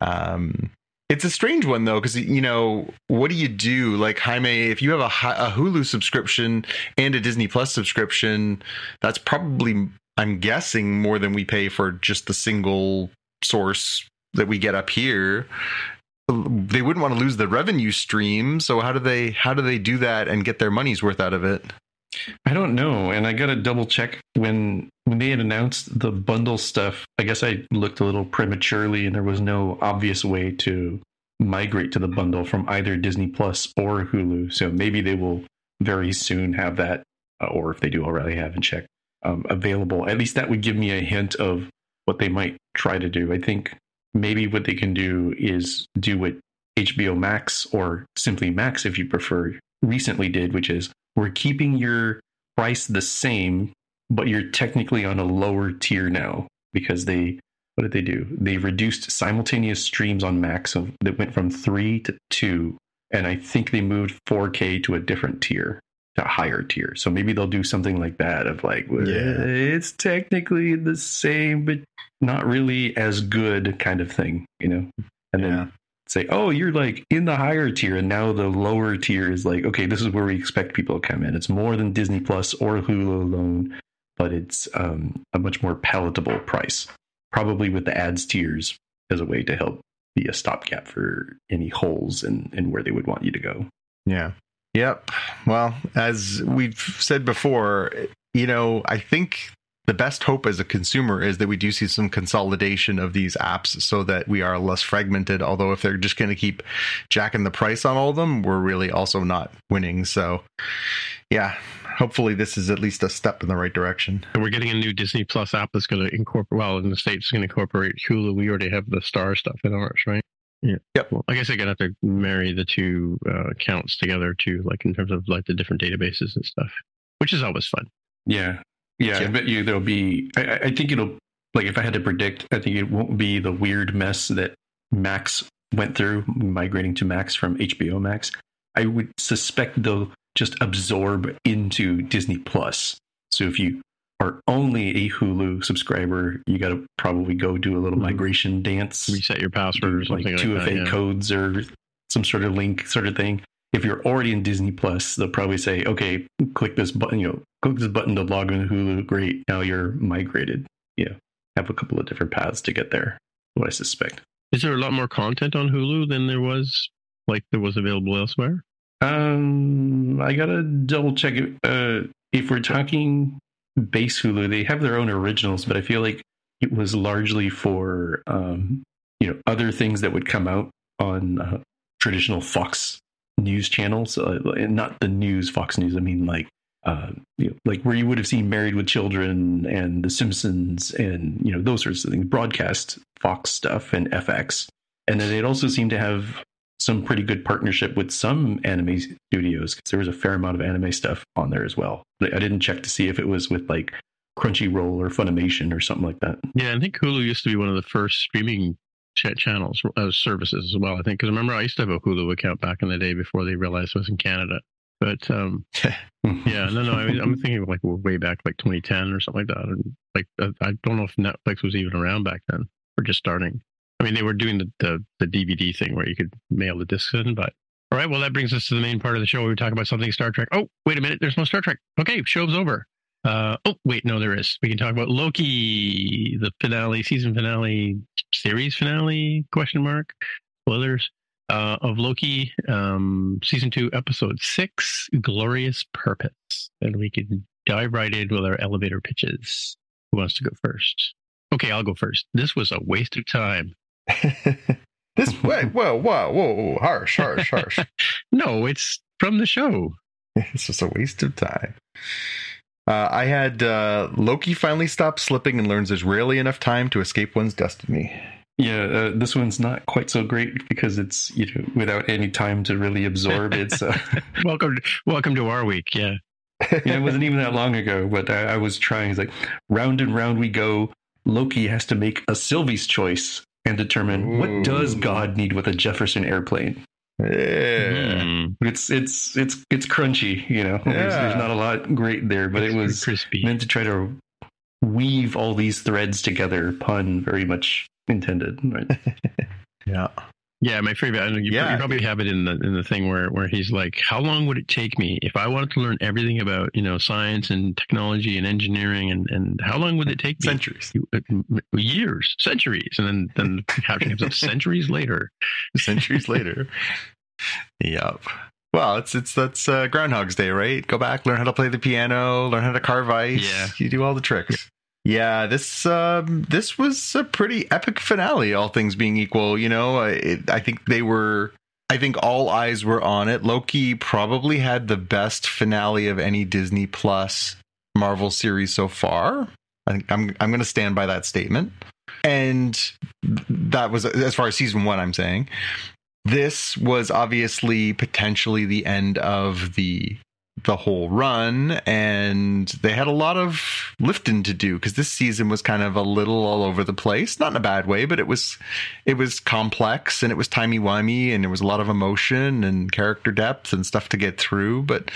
Um, it's a strange one though, because you know, what do you do? Like Jaime, if you have a, a Hulu subscription and a Disney Plus subscription, that's probably, I'm guessing, more than we pay for just the single source that we get up here. They wouldn't want to lose the revenue stream, so how do they how do they do that and get their money's worth out of it? I don't know, and I got to double check when when they had announced the bundle stuff. I guess I looked a little prematurely, and there was no obvious way to migrate to the bundle from either Disney Plus or Hulu. So maybe they will very soon have that, uh, or if they do already have and check um, available. At least that would give me a hint of what they might try to do. I think maybe what they can do is do what HBO Max or simply Max, if you prefer, recently did, which is we're keeping your price the same, but you're technically on a lower tier now because they what did they do? They reduced simultaneous streams on Max of, that went from three to two, and I think they moved 4K to a different tier, to a higher tier. So maybe they'll do something like that of like, well, yeah. it's technically the same, but not really as good kind of thing, you know? And then say, oh, you're like in the higher tier, and now the lower tier is like, okay, this is where we expect people to come in. It's more than Disney Plus or Hulu alone, but it's um, a much more palatable price, probably with the ads tiers as a way to help be a stopgap for any holes in, in where they would want you to go. Yeah. Yep. Well, as we've said before, you know, I think the best hope as a consumer is that we do see some consolidation of these apps so that we are less fragmented. Although, if they're just going to keep jacking the price on all of them, we're really also not winning. So, yeah, hopefully, this is at least a step in the right direction. And we're getting a new Disney Plus app that's going to incorporate. Well, in the states, it's going to incorporate Hulu. We already have the Star stuff in ours, right? Yeah. Yep. Well, I guess I gotta have to marry the two uh, accounts together too, like in terms of like the different databases and stuff, which is always fun. Yeah. Yeah. I bet you there'll be, I, I- I think it'll, like, if I had to predict, I think it won't be the weird mess that Max went through migrating to Max from HBO Max. I would suspect they'll just absorb into Disney Plus. So if you are only a Hulu subscriber, you got to probably go do a little Mhm. migration dance Reset your password or like like, 2FA yeah. codes or some sort of link sort of thing. If you're already in Disney Plus, they'll probably say, "Okay, click this button. You know, click this button to log into Hulu. Great, now you're migrated." Yeah, have a couple of different paths to get there. What I suspect. Is there a lot more content on Hulu than there was, like there was available elsewhere? Um, I gotta double check. Uh, if we're talking base Hulu, they have their own originals, but I feel like it was largely for um, you know other things that would come out on uh, traditional Fox news channels, uh, not the news Fox News. I mean, like uh, you know, like where you would have seen Married with Children and The Simpsons, and you know those sorts of things, broadcast Fox stuff and FX, and then they'd also seem to have some pretty good partnership with some anime studios because there was a fair amount of anime stuff on there as well. But I didn't check to see if it was with like Crunchyroll or Funimation or something like that. Yeah, I think Hulu used to be one of the first streaming ch- channels uh, services as well. I think because I remember I used to have a Hulu account back in the day before they realized I was in Canada. But um, yeah, no, no, I mean, I'm thinking of like way back like 2010 or something like that. And like I don't know if Netflix was even around back then or just starting. I mean, they were doing the, the, the DVD thing where you could mail the discs in, but all right. Well, that brings us to the main part of the show where we talk about something Star Trek. Oh, wait a minute. There's no Star Trek. Okay. Show's over. Uh, oh, wait. No, there is. We can talk about Loki, the finale, season finale, series finale, question mark, spoilers, uh, of Loki, um, season two, episode six, Glorious Purpose. And we can dive right in with our elevator pitches. Who wants to go first? Okay, I'll go first. This was a waste of time. this wait, whoa, whoa, whoa, whoa, harsh, harsh, harsh. No, it's from the show. it's just a waste of time. Uh, I had uh, Loki finally stops slipping and learns there's rarely enough time to escape one's destiny. Yeah, uh, this one's not quite so great because it's you know without any time to really absorb. It's uh, welcome, welcome to our week. Yeah, you know, it wasn't even that long ago, but I, I was trying. It's like round and round we go. Loki has to make a Sylvie's choice and determine what does God need with a Jefferson airplane. Yeah. Hmm, It's it's it's it's crunchy, you know. There's, Yeah. there's not a lot great there, but it was crispy. meant to try to weave all these threads together. Pun very much intended. Right? Yeah. Yeah, my favorite. I know you, Yeah. probably have it in the in the thing where where he's like, "How long would it take me if I wanted to learn everything about you know science and technology and engineering and and how long would it take me?" Centuries. Uh, years, centuries, and then then the caption comes up centuries later. Centuries later. Yep. Well, it's it's that's uh, Groundhog's Day, right? Go back, learn how to play the piano, learn how to carve ice. Yeah. you do all the tricks. Yeah, this um, this was a pretty epic finale. All things being equal, you know, I- think they were. I think all eyes were on it. Loki probably had the best finale of any Disney Plus Marvel series so far. I think I'm I'm going to stand by that statement. And that was as far as season one. I'm saying this was obviously potentially the end of the the whole run and they had a lot of lifting to do because this season was kind of a little all over the place not in a bad way but it was it was complex and it was timey-wimey and there was a lot of emotion and character depth and stuff to get through but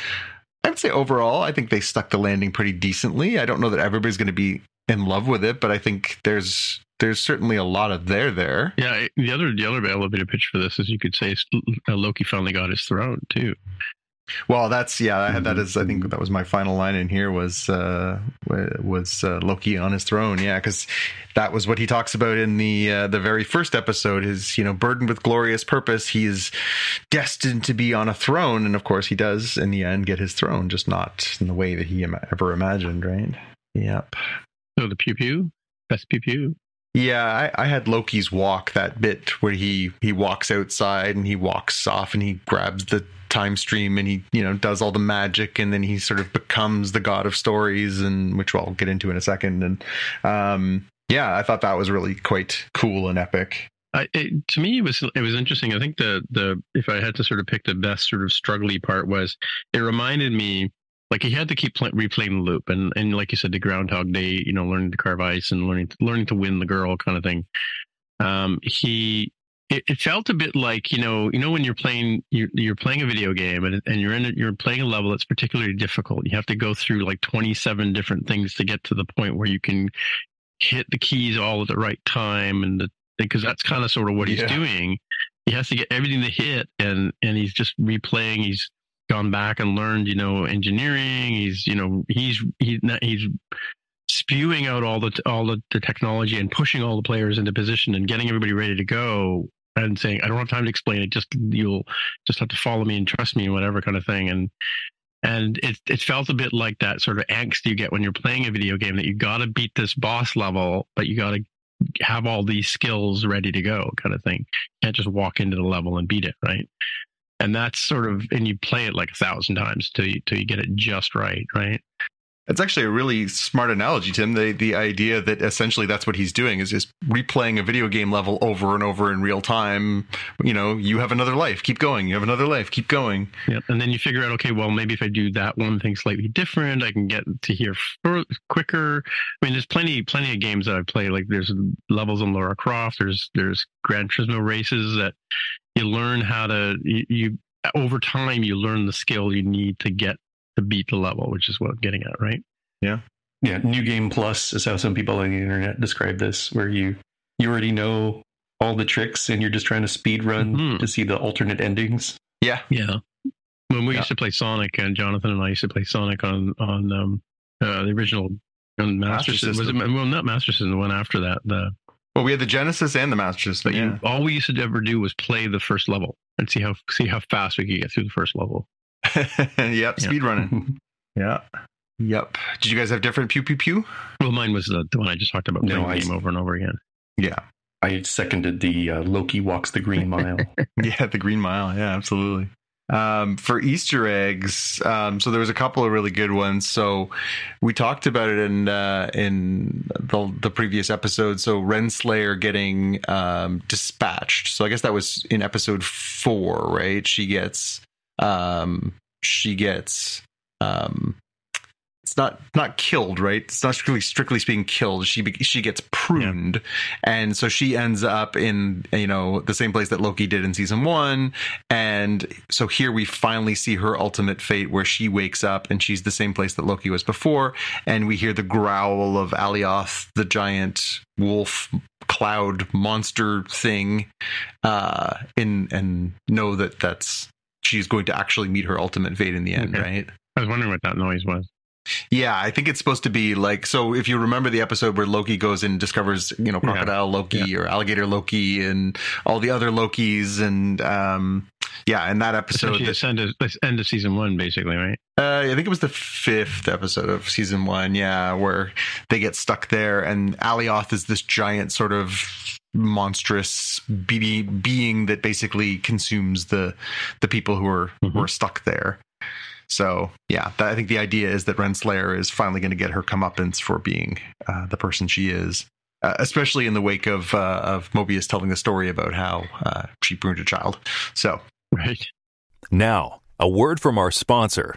i would say overall i think they stuck the landing pretty decently i don't know that everybody's going to be in love with it but i think there's there's certainly a lot of there there. Yeah, the other the other elevator pitch for this is you could say uh, Loki finally got his throne too. Well, that's yeah. I, that is, I think that was my final line in here was uh, was uh, Loki on his throne. Yeah, because that was what he talks about in the uh, the very first episode. Is you know burdened with glorious purpose, he is destined to be on a throne, and of course he does in the end get his throne, just not in the way that he ever imagined. Right? Yep. So the pew pew, best pew pew. Yeah, I, I, had Loki's walk that bit where he he walks outside and he walks off and he grabs the time stream and he you know does all the magic and then he sort of becomes the god of stories and which I'll get into in a second and um, yeah, I thought that was really quite cool and epic. I, it, to me, it was it was interesting. I think the the if I had to sort of pick the best sort of struggly part was it reminded me like he had to keep play, replaying the loop and and like you said the groundhog day you know learning to carve ice and learning learning to win the girl kind of thing um he it, it, felt a bit like you know you know when you're playing you're, you're playing a video game and, and you're in a, you're playing a level that's particularly difficult you have to go through like 27 different things to get to the point where you can hit the keys all at the right time and the because that's kind of sort of what he's yeah. doing he has to get everything to hit and and he's just replaying he's gone back and learned, you know, engineering. He's, you know, he's he's he's spewing out all the all the, the technology and pushing all the players into position and getting everybody ready to go and saying, I don't have time to explain it. Just you'll just have to follow me and trust me and whatever kind of thing. And and it it felt a bit like that sort of angst you get when you're playing a video game that you got to beat this boss level, but you got to have all these skills ready to go, kind of thing. You can't just walk into the level and beat it, right? and that's sort of and you play it like a thousand times till you till you get it just right right it's actually a really smart analogy, Tim. The the idea that essentially that's what he's doing is just replaying a video game level over and over in real time. You know, you have another life, keep going. You have another life, keep going. Yep. And then you figure out, okay, well, maybe if I do that one thing slightly different, I can get to here quicker. I mean, there's plenty plenty of games that I play. Like there's levels on Lara Croft. There's there's Gran Turismo races that you learn how to you, you over time you learn the skill you need to get to beat the level, which is what I'm getting at, right? Yeah. Yeah. New Game Plus is how some people on the internet describe this, where you you already know all the tricks and you're just trying to speed run mm-hmm. to see the alternate endings. Yeah. Yeah. When we yeah. used to play Sonic, and Jonathan and I used to play Sonic on on um, uh, the original on Master, Master System. Was it well not Master System? The one after that. The well, we had the Genesis and the Master System. But yeah. you, all we used to ever do was play the first level and see how see how fast we could get through the first level. yep, speed running. yeah. Yep. Did you guys have different pew pew pew? Well, mine was the, the one I just talked about playing no, the game over and over again. Yeah. I seconded the uh, Loki walks the green mile. yeah, the green mile. Yeah, absolutely. Um, for Easter eggs, um, so there was a couple of really good ones. So we talked about it in uh, in the, the previous episode. So Renslayer getting um, dispatched. So I guess that was in episode four, right? She gets um, she gets um, it's not not killed, right? It's not strictly strictly speaking killed. She she gets pruned, yeah. and so she ends up in you know the same place that Loki did in season one, and so here we finally see her ultimate fate, where she wakes up and she's the same place that Loki was before, and we hear the growl of Alioth, the giant wolf cloud monster thing, uh, in and know that that's she's going to actually meet her ultimate fate in the end, okay. right? I was wondering what that noise was. Yeah, I think it's supposed to be like so. If you remember the episode where Loki goes and discovers, you know, crocodile yeah. Loki yeah. or alligator Loki and all the other Lokis, and um, yeah, in that episode, the end of, end of season one, basically, right? Uh, I think it was the fifth episode of season one. Yeah, where they get stuck there, and Alioth is this giant sort of monstrous be- being that basically consumes the the people who are mm-hmm. who are stuck there. So yeah, that, I think the idea is that Renslayer is finally going to get her comeuppance for being uh, the person she is, uh, especially in the wake of uh, of Mobius telling the story about how uh, she pruned a child. So right now, a word from our sponsor.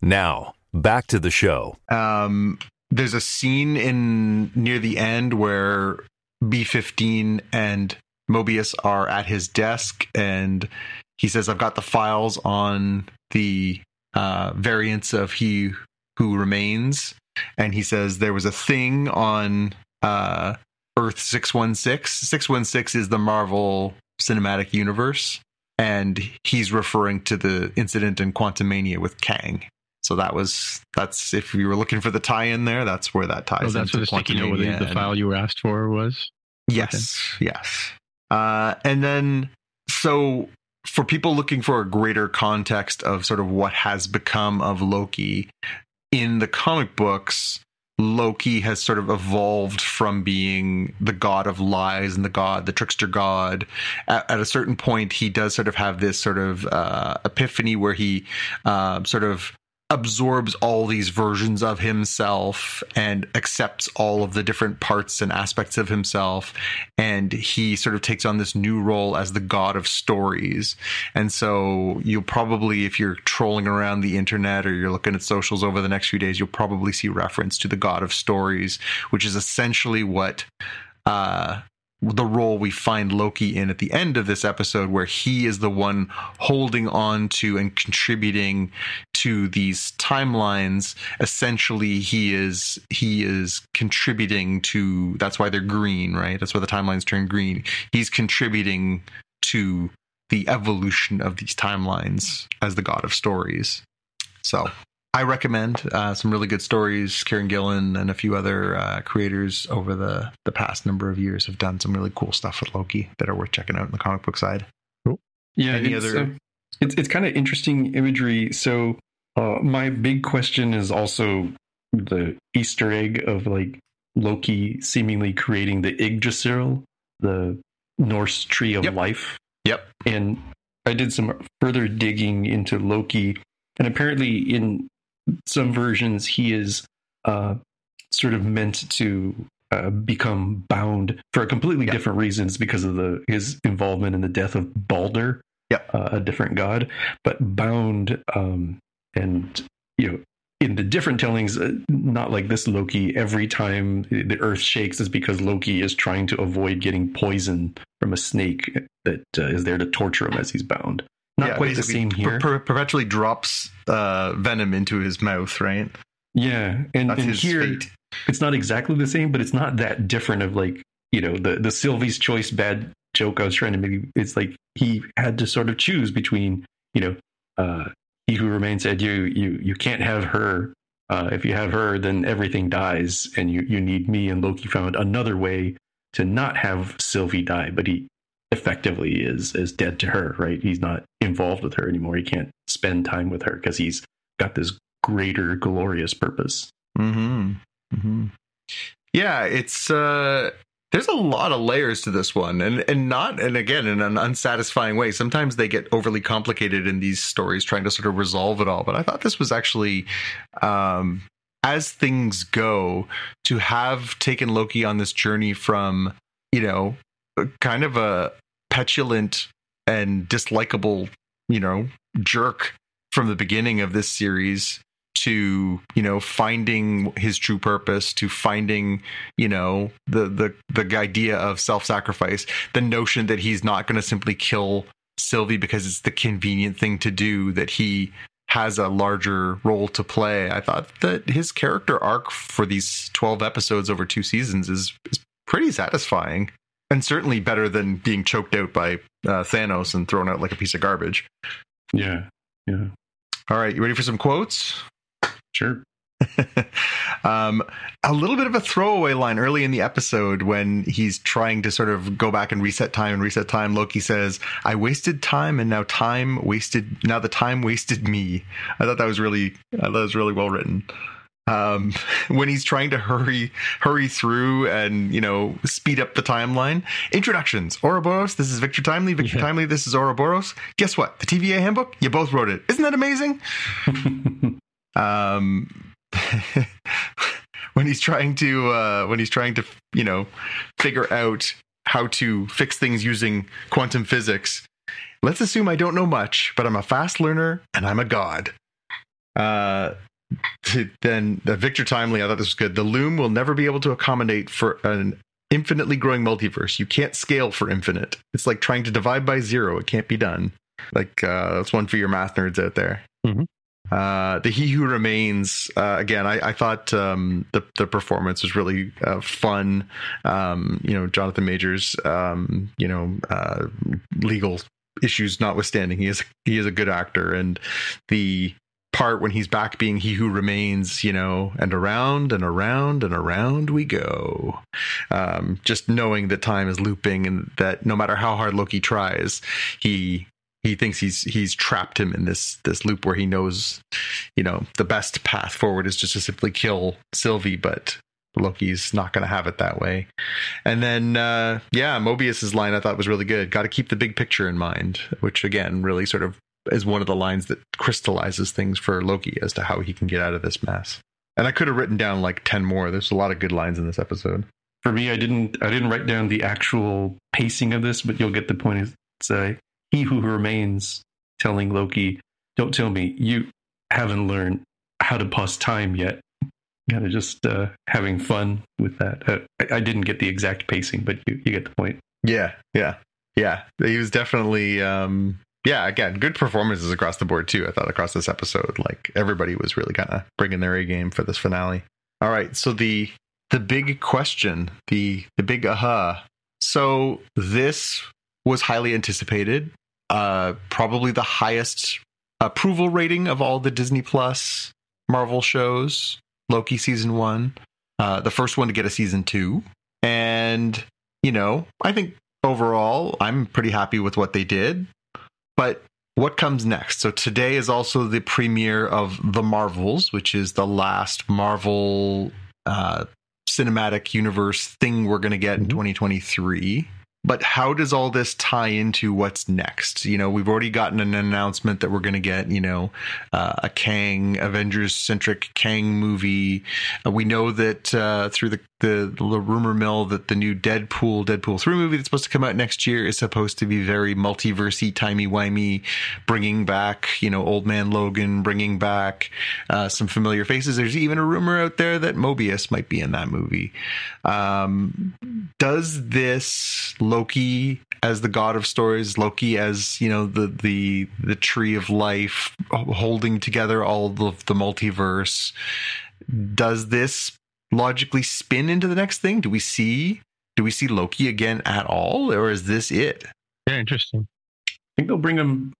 Now, back to the show. Um, there's a scene in near the end where B15 and Mobius are at his desk, and he says, "I've got the files on the uh, variants of He Who Remains," and he says there was a thing on uh, Earth 616. 616 is the Marvel Cinematic Universe, and he's referring to the incident in Quantumania with Kang. So that was that's if you were looking for the tie-in there, that's where that ties. Oh, that's into what the sticky note the, the file you were asked for was. Yes, yes. Uh, and then, so for people looking for a greater context of sort of what has become of Loki in the comic books, Loki has sort of evolved from being the god of lies and the god, the trickster god. At, at a certain point, he does sort of have this sort of uh, epiphany where he uh, sort of absorbs all these versions of himself and accepts all of the different parts and aspects of himself. And he sort of takes on this new role as the god of stories. And so you'll probably if you're trolling around the internet or you're looking at socials over the next few days you'll probably see reference to the god of stories which is essentially what uh the role we find Loki in at the end of this episode, where he is the one holding on to and contributing to these timelines. Essentially, he is he is contributing to. That's why they're green, right? That's why the timelines turn green. He's contributing to the evolution of these timelines as the god of stories. So I recommend uh, some really good stories. Kieron Gillen and a few other uh, creators over the, the past number of years have done some really cool stuff with Loki that are worth checking out in the comic book side. Yeah, Any it's, other- uh, it's it's kind of interesting imagery. So uh, my big question is also the Easter egg of like Loki seemingly creating the Yggdrasil, the Norse tree of Yep. life. Yep. And I did some further digging into Loki, and apparently in some versions he is uh, sort of meant to uh, become bound for completely Yeah. different reasons because of the his involvement in the death of Balder, Yep. uh, a different god, but bound um, and you know in the different tellings, uh, not like this Loki. Every time the earth shakes is because Loki is trying to avoid getting poison from a snake that uh, is there to torture him as he's bound. Not Yeah, quite the same here. per- perpetually drops uh, venom into his mouth, right? yeah, and, and here fate. it's not exactly the same, but it's not that different of like, you know, the the Sylvie's choice bad joke I was trying to make. It's like he had to sort of choose between, you know, uh, he who remains said you you you can't have her. Uh, if you have her, then everything dies, and you you need me. And Loki found another way to not have Sylvie die, but he effectively is is dead to her. Right? He's not involved with her anymore. He can't spend time with her because he's got this greater glorious purpose. Mm-hmm. Mm-hmm. Yeah, it's uh there's a lot of layers to this one and and not and again in an unsatisfying way. Sometimes they get overly complicated in these stories trying to sort of resolve it all. But I thought this was actually um as things go to have taken Loki on this journey from, you know, kind of a petulant and dislikable, you know, jerk from the beginning of this series to you know finding his true purpose to finding you know the the the idea of self-sacrifice the notion that he's not going to simply kill sylvie because it's the convenient thing to do that he has a larger role to play. I thought that his character arc for these 12 episodes over two seasons is, is pretty satisfying and certainly better than being choked out by uh, Thanos and thrown out like a piece of garbage. Yeah. Yeah. All right, you ready for some quotes? Sure. um, a little bit of a throwaway line early in the episode when he's trying to sort of go back and reset time and reset time. Loki says, "I wasted time, and now time wasted. Now the time wasted me." I thought that was really, I thought that was really well written. Um, when he's trying to hurry, hurry through and you know speed up the timeline. Introductions: Ouroboros. This is Victor Timely. Victor yeah. Timely. This is Ouroboros. Guess what? The TVA handbook. You both wrote it. Isn't that amazing? um, when he's trying to uh, when he's trying to you know figure out how to fix things using quantum physics. Let's assume I don't know much, but I'm a fast learner and I'm a god. Uh, then uh, Victor Timely, I thought this was good. The loom will never be able to accommodate for an infinitely growing multiverse. You can't scale for infinite. It's like trying to divide by zero. It can't be done. Like uh, that's one for your math nerds out there. Mm-hmm. Uh, the He Who Remains. Uh, again, I, I thought um, the the performance was really uh, fun. Um, you know, Jonathan Majors. Um, you know, uh, legal issues notwithstanding, he is he is a good actor, and the part when he's back being he who remains, you know, and around and around and around we go. Um, just knowing that time is looping and that no matter how hard Loki tries, he he thinks he's he's trapped him in this this loop where he knows, you know, the best path forward is just to simply kill Sylvie, but Loki's not going to have it that way. And then, uh, yeah, Mobius's line I thought was really good. Got to keep the big picture in mind, which again really sort of is one of the lines that crystallizes things for Loki as to how he can get out of this mess. And I could have written down like 10 more. There's a lot of good lines in this episode. For me, I didn't I didn't write down the actual pacing of this, but you'll get the point. It's uh, he who remains telling Loki, "Don't tell me you haven't learned how to pause time yet." Kind of just uh, having fun with that. Uh, I, I, didn't get the exact pacing, but you, you get the point. Yeah, yeah, yeah. He was definitely um, yeah, again, good performances across the board too. I thought across this episode, like everybody was really kind of bringing their A game for this finale. All right, so the the big question, the the big aha. So this was highly anticipated. Uh, probably the highest approval rating of all the Disney Plus Marvel shows. Loki season one, uh, the first one to get a season two, and you know, I think overall, I'm pretty happy with what they did. But what comes next? So today is also the premiere of The Marvels, which is the last Marvel uh, cinematic universe thing we're going to get in mm-hmm. 2023. But how does all this tie into what's next? You know, we've already gotten an announcement that we're going to get, you know, uh, a Kang Avengers centric Kang movie. Uh, we know that uh, through the, the, the rumor mill that the new Deadpool Deadpool three movie that's supposed to come out next year is supposed to be very multiversey, timey wimey, bringing back you know Old Man Logan, bringing back uh, some familiar faces. There's even a rumor out there that Mobius might be in that movie. Um, does this Loki as the god of stories, Loki as you know the the the tree of life, holding together all of the multiverse. Does this logically spin into the next thing? Do we see do we see Loki again at all, or is this it? Yeah, interesting. I think they'll bring him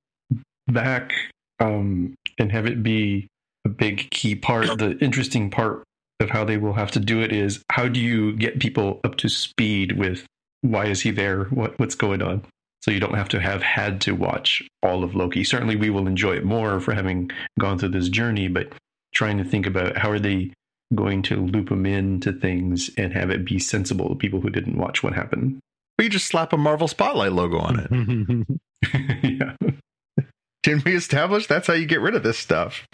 back um, and have it be a big key part. The interesting part of how they will have to do it is how do you get people up to speed with why is he there? What what's going on? So you don't have to have had to watch all of Loki. Certainly, we will enjoy it more for having gone through this journey. But trying to think about how are they going to loop them into things and have it be sensible to people who didn't watch what happened. Or you just slap a Marvel Spotlight logo on it. yeah. Didn't we establish that's how you get rid of this stuff?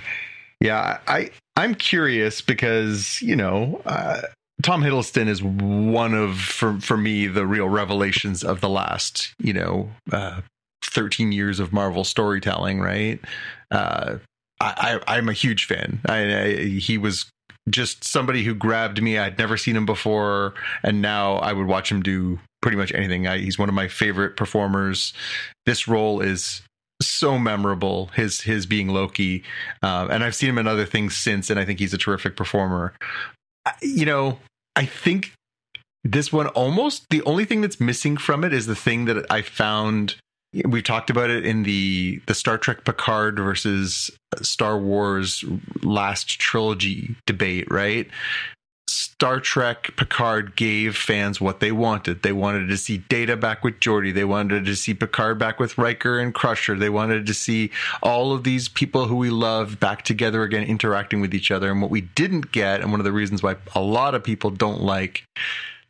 Yeah, I I'm curious because you know uh, Tom Hiddleston is one of for for me the real revelations of the last you know uh, 13 years of Marvel storytelling. Right, uh, I, I am a huge fan. I, I, he was just somebody who grabbed me. I'd never seen him before, and now I would watch him do pretty much anything. I, he's one of my favorite performers. This role is so memorable. His his being Loki, uh, and I've seen him in other things since, and I think he's a terrific performer. You know, I think this one almost the only thing that's missing from it is the thing that I found. We talked about it in the the Star Trek Picard versus Star Wars last trilogy debate, right? Star Trek Picard gave fans what they wanted. They wanted to see Data back with Geordi. They wanted to see Picard back with Riker and Crusher. They wanted to see all of these people who we love back together again, interacting with each other. And what we didn't get, and one of the reasons why a lot of people don't like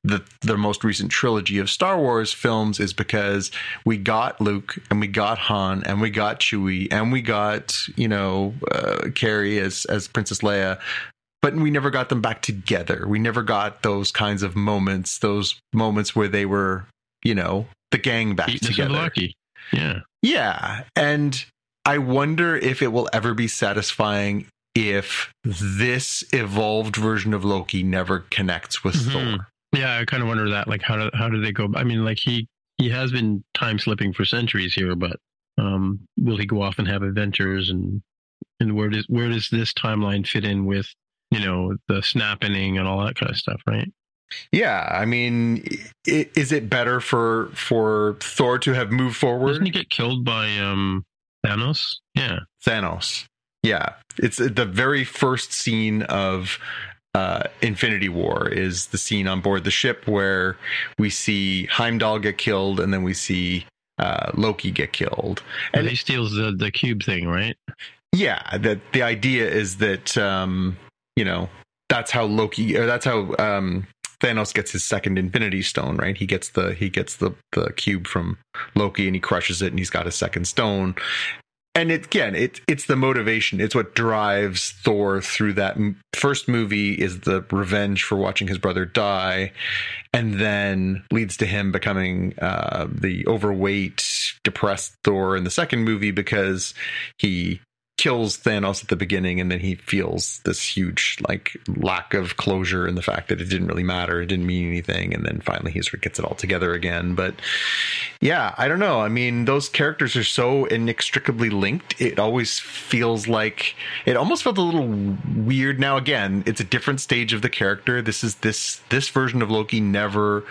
the the most recent trilogy of Star Wars films is because we got Luke and we got Han and we got Chewie and we got you know uh, Carrie as as Princess Leia, but we never got them back together. We never got those kinds of moments, those moments where they were, you know, the gang back Eating together. lucky. Yeah. Yeah. And I wonder if it will ever be satisfying if this evolved version of Loki never connects with Mhm. Thor. Yeah, I kind of wonder that. Like, how do how do they go? I mean, like he he has been time slipping for centuries here, but um, will he go off and have adventures and and where does where does this timeline fit in with you know the snapping and all that kind of stuff, right? Yeah, I mean, is it better for for Thor to have moved forward? Doesn't he get killed by um Thanos? Yeah, Thanos. Yeah, it's the very first scene of uh, Infinity War is the scene on board the ship where we see Heimdall get killed, and then we see uh, Loki get killed. and And he steals the the cube thing, right? yeah, that the idea is that um, you know that's how Loki or that's how um, Thanos gets his second Infinity Stone, right? He gets the he gets the the cube from Loki and he crushes it, and he's got a second stone. And it, again, it, it's the motivation. It's what drives Thor through that first movie is the revenge for watching his brother die, and then leads to him becoming uh, the overweight, depressed Thor in the second movie because he kills Thanos at the beginning and then he feels this huge like lack of closure in the fact that it didn't really matter, it didn't mean anything, and then finally he sort of gets it all together again. But yeah, I don't know. I mean, those characters are so inextricably linked. It always feels like it almost felt a little weird. Now again, it's a different stage of the character. This is this this version of Loki never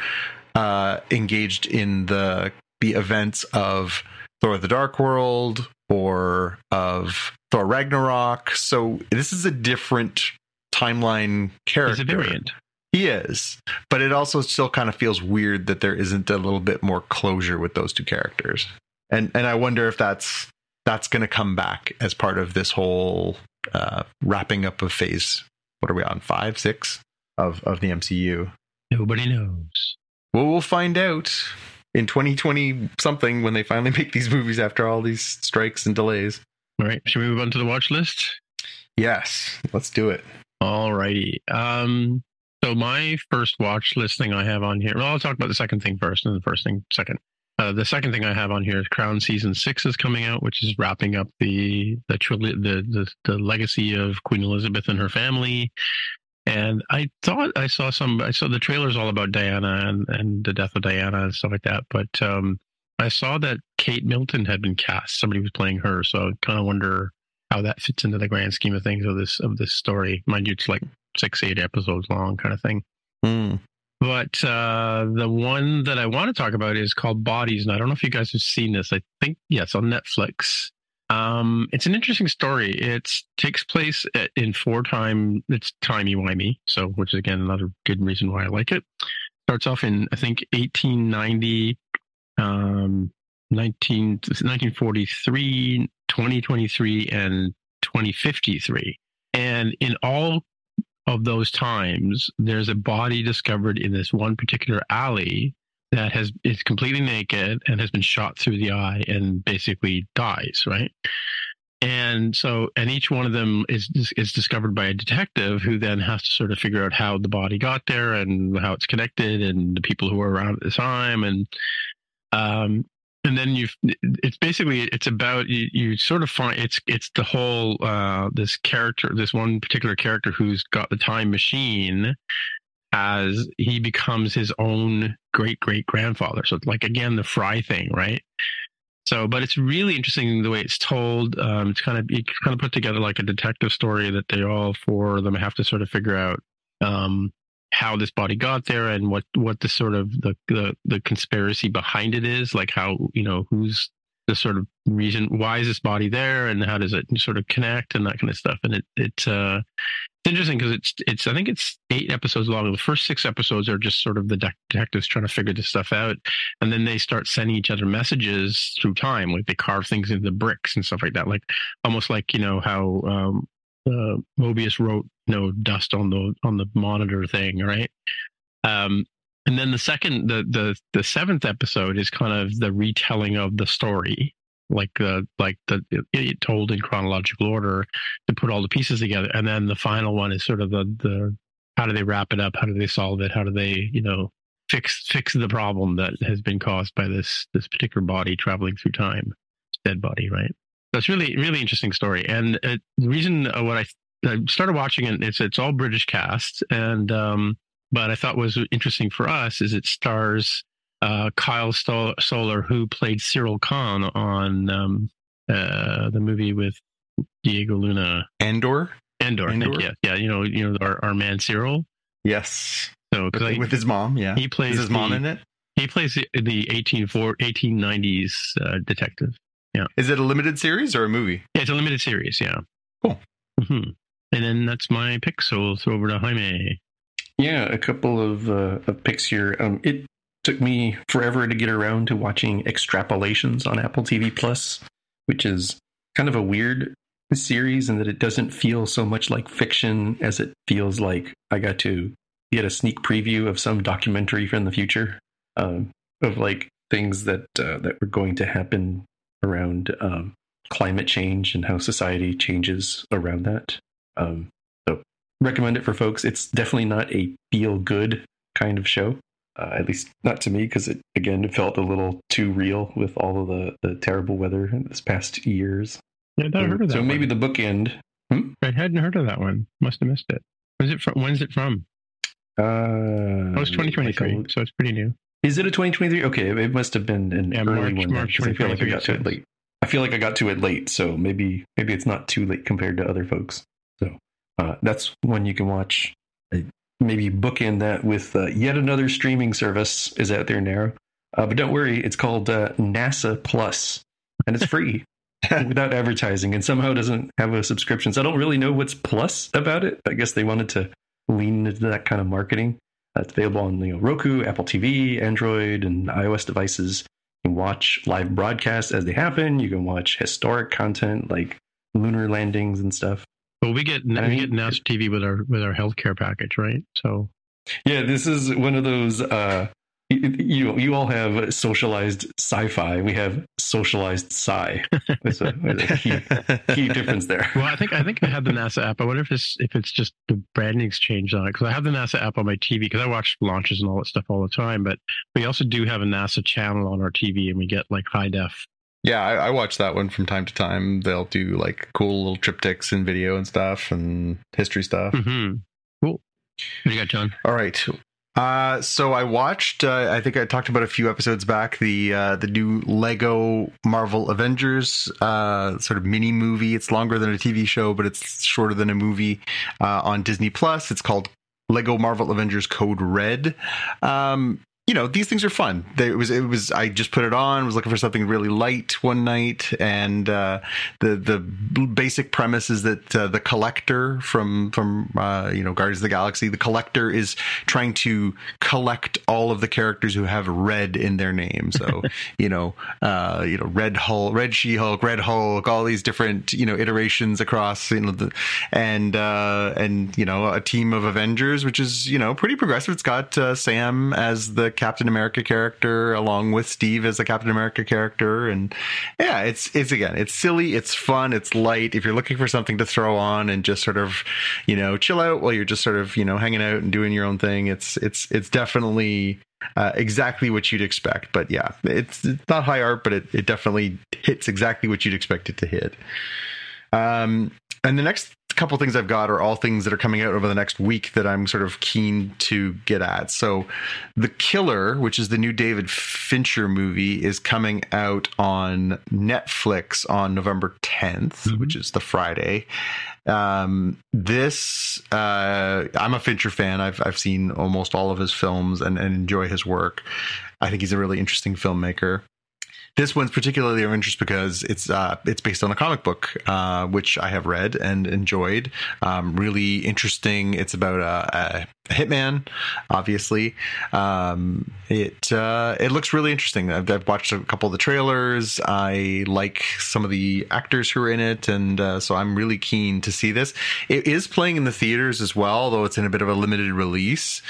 uh engaged in the the events of Thor the Dark World or of Thor Ragnarok. So this is a different timeline character. He's a variant. He is, but it also still kind of feels weird that there isn't a little bit more closure with those two characters. And and I wonder if that's that's going to come back as part of this whole uh, wrapping up of phase. What are we on five, six of of the MCU? Nobody knows. Well, we'll find out in 2020 something when they finally make these movies after all these strikes and delays. All right, should we move on to the watch list? Yes, let's do it. All righty. Um, so my first watch list thing I have on here. Well, I'll talk about the second thing first, and the first thing second. Uh, the second thing I have on here is Crown season six is coming out, which is wrapping up the the the, the the legacy of Queen Elizabeth and her family. And I thought I saw some. I saw the trailers all about Diana and, and the death of Diana and stuff like that. But um, I saw that Kate Middleton had been cast. Somebody was playing her, so I kind of wonder how that fits into the grand scheme of things of this of this story. Mind you, it's like six, eight episodes long, kind of thing. Hmm. But uh, the one that I want to talk about is called Bodies, and I don't know if you guys have seen this. I think yeah, it's on Netflix. Um, it's an interesting story. It takes place at, in four time. It's timey wimey, so which is again another good reason why I like it. Starts off in I think 1890, um, 19, 1943, 2023, and 2053, and in all of those times, there's a body discovered in this one particular alley that has is completely naked and has been shot through the eye and basically dies, right? And so, and each one of them is is discovered by a detective who then has to sort of figure out how the body got there and how it's connected and the people who were around at the time and um and then you've it's basically it's about you, you sort of find it's it's the whole uh this character this one particular character who's got the time machine as he becomes his own great great grandfather so like again the fry thing right So, but it's really interesting the way it's told. Um, it's kind of it's kind of put together like a detective story that they all four of them have to sort of figure out um, how this body got there and what what the sort of the, the the conspiracy behind it is. Like how you know who's the sort of reason why is this body there and how does it sort of connect and that kind of stuff. And it it uh, it's interesting because it's it's I think it's eight episodes long. The first six episodes are just sort of the detectives trying to figure this stuff out, and then they start sending each other messages through time, like they carve things into the bricks and stuff like that, like almost like you know how um, uh, Mobius wrote you know dust on the on the monitor thing, right? Um, and then the second the the the seventh episode is kind of the retelling of the story. Like the like the it told in chronological order to put all the pieces together. And then the final one is sort of the the how do they wrap it up? How do they solve it? How do they you know fix fix the problem that has been caused by this this particular body traveling through time? Dead body right? It's really really interesting story. And uh, the reason uh, what I, I started watching it it's it's all british cast. And um but i thought was interesting for us is it stars uh, Kyle Soller who played Syril Karn on um, uh, the movie with Diego Luna. Andor. Andor. Andor? yeah, yeah. You know, you know our, our man Syril. Yes. So with, I, with his mom, yeah. He plays Is his the, mom in it. He plays the, the 18, 1890s uh, detective. Yeah. Is it a limited series or a movie? Yeah, it's a limited series. Yeah. Cool. Mm-hmm. And then that's my pick. So we'll throw over to Jaime. Yeah, a couple of, uh, of picks here. Um, it took me forever to get around to watching Extrapolations on Apple TV Plus, which is kind of a weird series in that it doesn't feel so much like fiction as it feels like I got to get a sneak preview of some documentary from the future um, of like things that uh, that were going to happen around um, climate change and how society changes around that. Um, recommend it for folks. It's definitely not a feel good kind of show uh, at least not to me, because it again it felt a little too real with all of the, the terrible weather this past years. Yeah, I heard of that. So one. maybe the bookend. Hmm? I hadn't heard of that one. Must have missed it. When's it from? When's it from? Uh, oh, it's 2023, like a, so it's pretty new. Is it a 2023? Okay, it must have been an yeah, early March, one. March I feel like I got to it late. I feel like I got to it late, so maybe maybe it's not too late compared to other folks. So uh, that's one you can watch maybe bookend that with uh, yet another streaming service is out there now. Uh, but don't worry, it's called uh, NASA Plus, and it's free without advertising, and somehow doesn't have a subscription. So I don't really know what's plus about it. I guess they wanted to lean into that kind of marketing. Uh, it's available on you know, Roku, Apple TV, Android, and iOS devices. You can watch live broadcasts as they happen. You can watch historic content like lunar landings and stuff. Well, we get I we get NASA TV with our with our healthcare package, right? So, yeah, this is one of those. Uh, you you all have socialized sci-fi. We have socialized sci. There's a, there's a key, key, difference there. Well, I think I think I have the NASA app. I wonder if it's if it's just the branding's changed on it because I have the NASA app on my TV because I watch launches and all that stuff all the time. But we also do have a NASA channel on our TV, and we get like high def yeah, I, I, watch that one from time to time. They'll do like cool little triptychs and video and stuff and history stuff. Mm-hmm. Cool. What you got, John? All right. Uh, so I watched. Uh, I think I talked about a few episodes back the uh, the new Lego Marvel Avengers uh, sort of mini movie. It's longer than a TV show, but it's shorter than a movie uh, on Disney Plus. It's called Lego Marvel Avengers Code Red. Um, you know these things are fun. it was it was I just put it on. Was looking for something really light one night, and uh, the the basic premise is that uh, the collector from from uh, you know Guardians of the Galaxy, the collector is trying to collect all of the characters who have red in their name. So you know uh, you know Red Hulk, Red She Hulk, Red Hulk, all these different you know iterations across you know the and uh, and you know a team of Avengers, which is you know pretty progressive. It's got uh, Sam as the Captain America character along with Steve as a Captain America character. And yeah, it's, it's again, it's silly, it's fun, it's light. If you're looking for something to throw on and just sort of, you know, chill out while you're just sort of, you know, hanging out and doing your own thing, it's, it's, it's definitely uh, exactly what you'd expect. But yeah, it's, it's not high art, but it, it definitely hits exactly what you'd expect it to hit. Um, and the next couple things I've got are all things that are coming out over the next week that I'm sort of keen to get at. So, The Killer, which is the new David Fincher movie, is coming out on Netflix on November 10th, mm-hmm. which is the Friday. Um, this, uh, I'm a Fincher fan. I've, I've seen almost all of his films and, and enjoy his work. I think he's a really interesting filmmaker. This one's particularly of interest because it's uh, it's based on a comic book, uh, which I have read and enjoyed. Um, really interesting. It's about a, a hitman, obviously. Um, it uh, it looks really interesting. I've, I've, watched a couple of the trailers. I like some of the actors who are in it, and uh, so I'm really keen to see this. It is playing in the theaters as well, though it's in a bit of a limited release.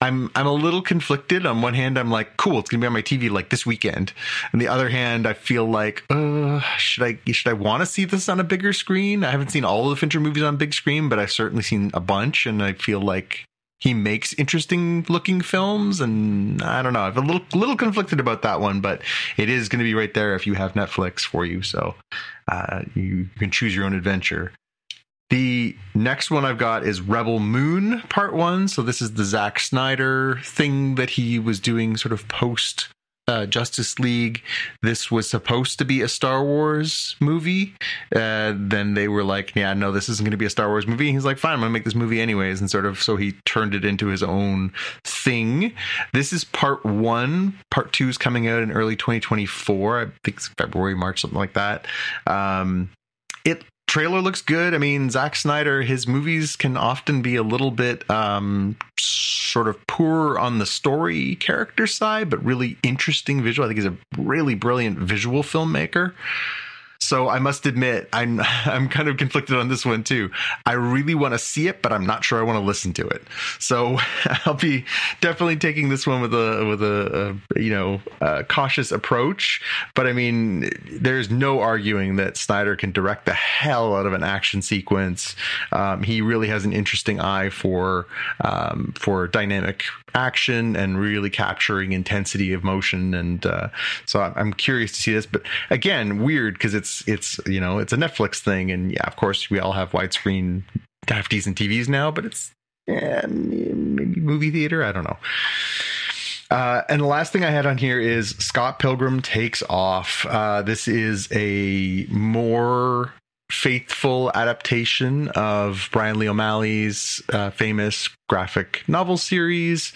I'm I'm a little conflicted. On one hand, I'm like, cool, it's gonna be on my TV like this weekend. On the other hand, I feel like, uh, should I should I want to see this on a bigger screen? I haven't seen all of the Fincher movies on big screen, but I've certainly seen a bunch, and I feel like he makes interesting looking films and I don't know. I'm a little little conflicted about that one, but it is going to be right there if you have Netflix for you, so uh, you can choose your own adventure. The next one I've got is Rebel Moon Part One. So this is the Zack Snyder thing that he was doing, sort of post uh, Justice League. This was supposed to be a Star Wars movie. Uh, then they were like, "Yeah, no, this isn't going to be a Star Wars movie." he's like, "Fine, I'm going to make this movie anyways." And sort of, so he turned it into his own thing. This is part one. Part two is coming out in early 2024. I think it's February, March, something like that. Um, it trailer looks good. I mean, Zack Snyder, his movies can often be a little bit um, sort of poor on the story character side, but really interesting visual. I think he's a really brilliant visual filmmaker. So I must admit, I'm I'm kind of conflicted on this one too. I really want to see it, but I'm not sure I want to listen to it. So I'll be definitely taking this one with a with a, a you know a cautious approach. But I mean, there's no arguing that Snyder can direct the hell out of an action sequence. Um, he really has an interesting eye for um, for dynamic action and really capturing intensity of motion. And uh, so I'm curious to see this. But again, weird because it's it's you know it's a Netflix thing, and yeah, of course we all have widescreen have decent TVs now, but it's yeah, maybe movie theater. I don't know. Uh, and the last thing I had on here is Scott Pilgrim takes off. Uh, this is a more faithful adaptation of Brian Lee O'Malley's uh, famous graphic novel series.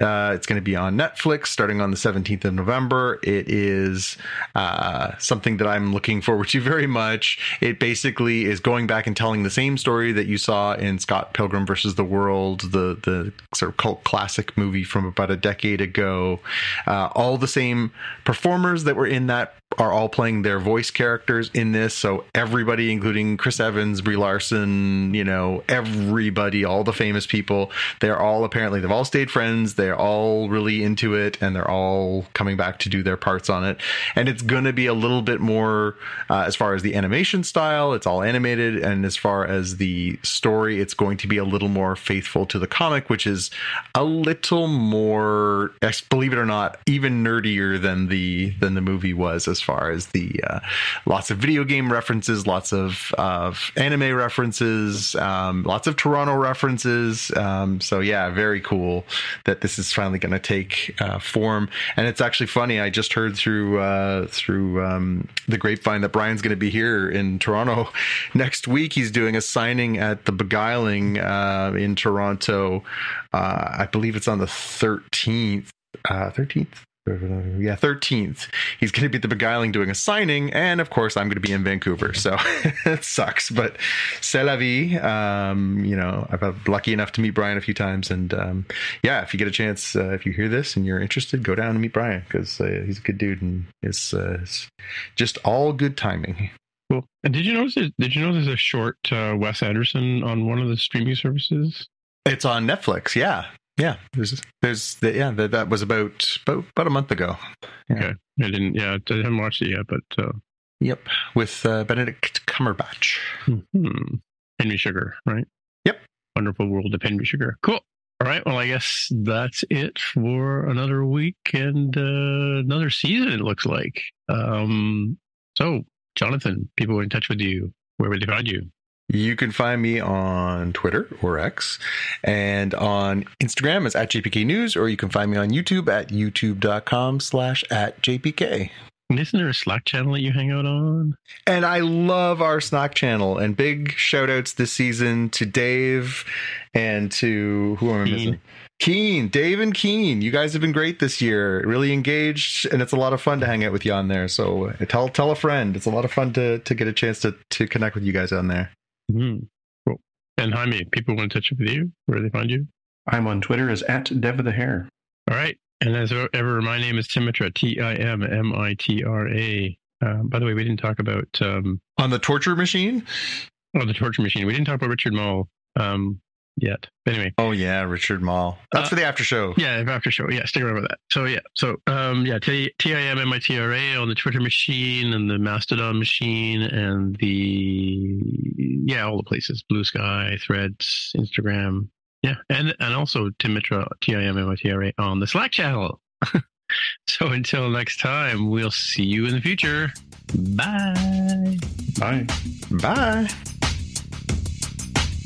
Uh, it's going to be on Netflix starting on the 17th of November. It is uh, something that I'm looking forward to very much. It basically is going back and telling the same story that you saw in Scott Pilgrim versus the World, the the sort of cult classic movie from about a decade ago. Uh, all the same performers that were in that are all playing their voice characters in this. So everybody, including Chris Evans, Brie Larson, you know, everybody, all the famous people, they're all apparently they've all stayed friends. They're all really into it, and they're all coming back to do their parts on it. And it's going to be a little bit more uh, as far as the animation style. It's all animated, and as far as the story, it's going to be a little more faithful to the comic, which is a little more, believe it or not, even nerdier than the than the movie was as far as the uh, lots of video game references, lots of of anime references, um, lots of Toronto references. Um, so yeah, very cool that this is finally going to take uh, form. And it's actually funny. I just heard through uh, through um, the grapevine that Brian's going to be here in Toronto next week. He's doing a signing at the Beguiling uh, in Toronto. Uh, I believe it's on the thirteenth. Uh, thirteenth, yeah, 13th. He's going to be at the Beguiling doing a signing. And of course, I'm going to be in Vancouver. So it sucks, but c'est la vie. Um, you know, I've been lucky enough to meet Brian a few times. And um, yeah, if you get a chance, uh, if you hear this and you're interested, go down and meet Brian because uh, he's a good dude and it's, uh, it's, just all good timing. Cool. And did you notice? Did you know there's a short uh, Wes Anderson on one of the streaming services? It's on Netflix. Yeah, yeah, there's there's the, yeah that that was about about about a month ago. Yeah. Okay, I didn't yeah I haven't watched it yet, but uh... yep, with uh, Benedict Cumberbatch, mm-hmm. Henry Sugar, right? Yep, Wonderful World of Henry Sugar. Cool. All right. Well, I guess that's it for another week and uh, another season. It looks like. Um, so, Jonathan, people in touch with you. Where would they find you? You can find me on Twitter or X and on Instagram as at JPK News, or you can find me on YouTube at youtube.com slash at JPK. And isn't there a Slack channel that you hang out on? And I love our Slack channel. And big shout outs this season to Dave and to who am I missing? Keen, Dave and Keen. You guys have been great this year. Really engaged, and it's a lot of fun to hang out with you on there. So tell tell a friend. It's a lot of fun to to get a chance to to connect with you guys on there. Hmm. Cool. And Jaime, people want to touch up with you. Where do they find you? I'm on Twitter as at Dev of the Hair. All right. And as ever, my name is Timitra, T I M M I T R A. Uh, by the way, we didn't talk about um, On the torture machine? On the torture machine. We didn't talk about Richard Moll um, yet. But anyway, Oh yeah, Richard Moll. That's Uh, for the after show. yeah, after show. Yeah, stick around with that. So yeah, so um, yeah, T I M M I T R A on the Twitter machine and the Mastodon machine and the yeah, all the places: Blue Sky, Threads, Instagram. Yeah, and and also Tim Timitra, T I M M I T R A on the Slack channel. so until next time, we'll see you in the future. Bye. Bye. Bye.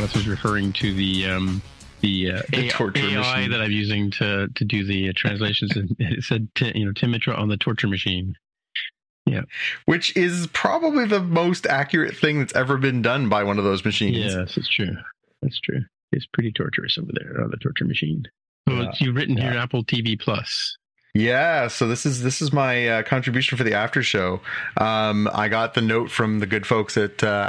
Yes, Jonathan was referring to the um, the, uh, The AI, torture AI machine. that I'm using to to do the uh, translations, and it said t- you know Timitra on the torture machine. Yeah, which is probably the most accurate thing that's ever been done by one of those machines. Yes, it's true. That's true. It's pretty torturous over there on the torture machine. So Yeah, you've written here. Apple TV Plus. Yeah, so this is this is my uh, contribution for the after show. Um, I got the note from the good folks at uh,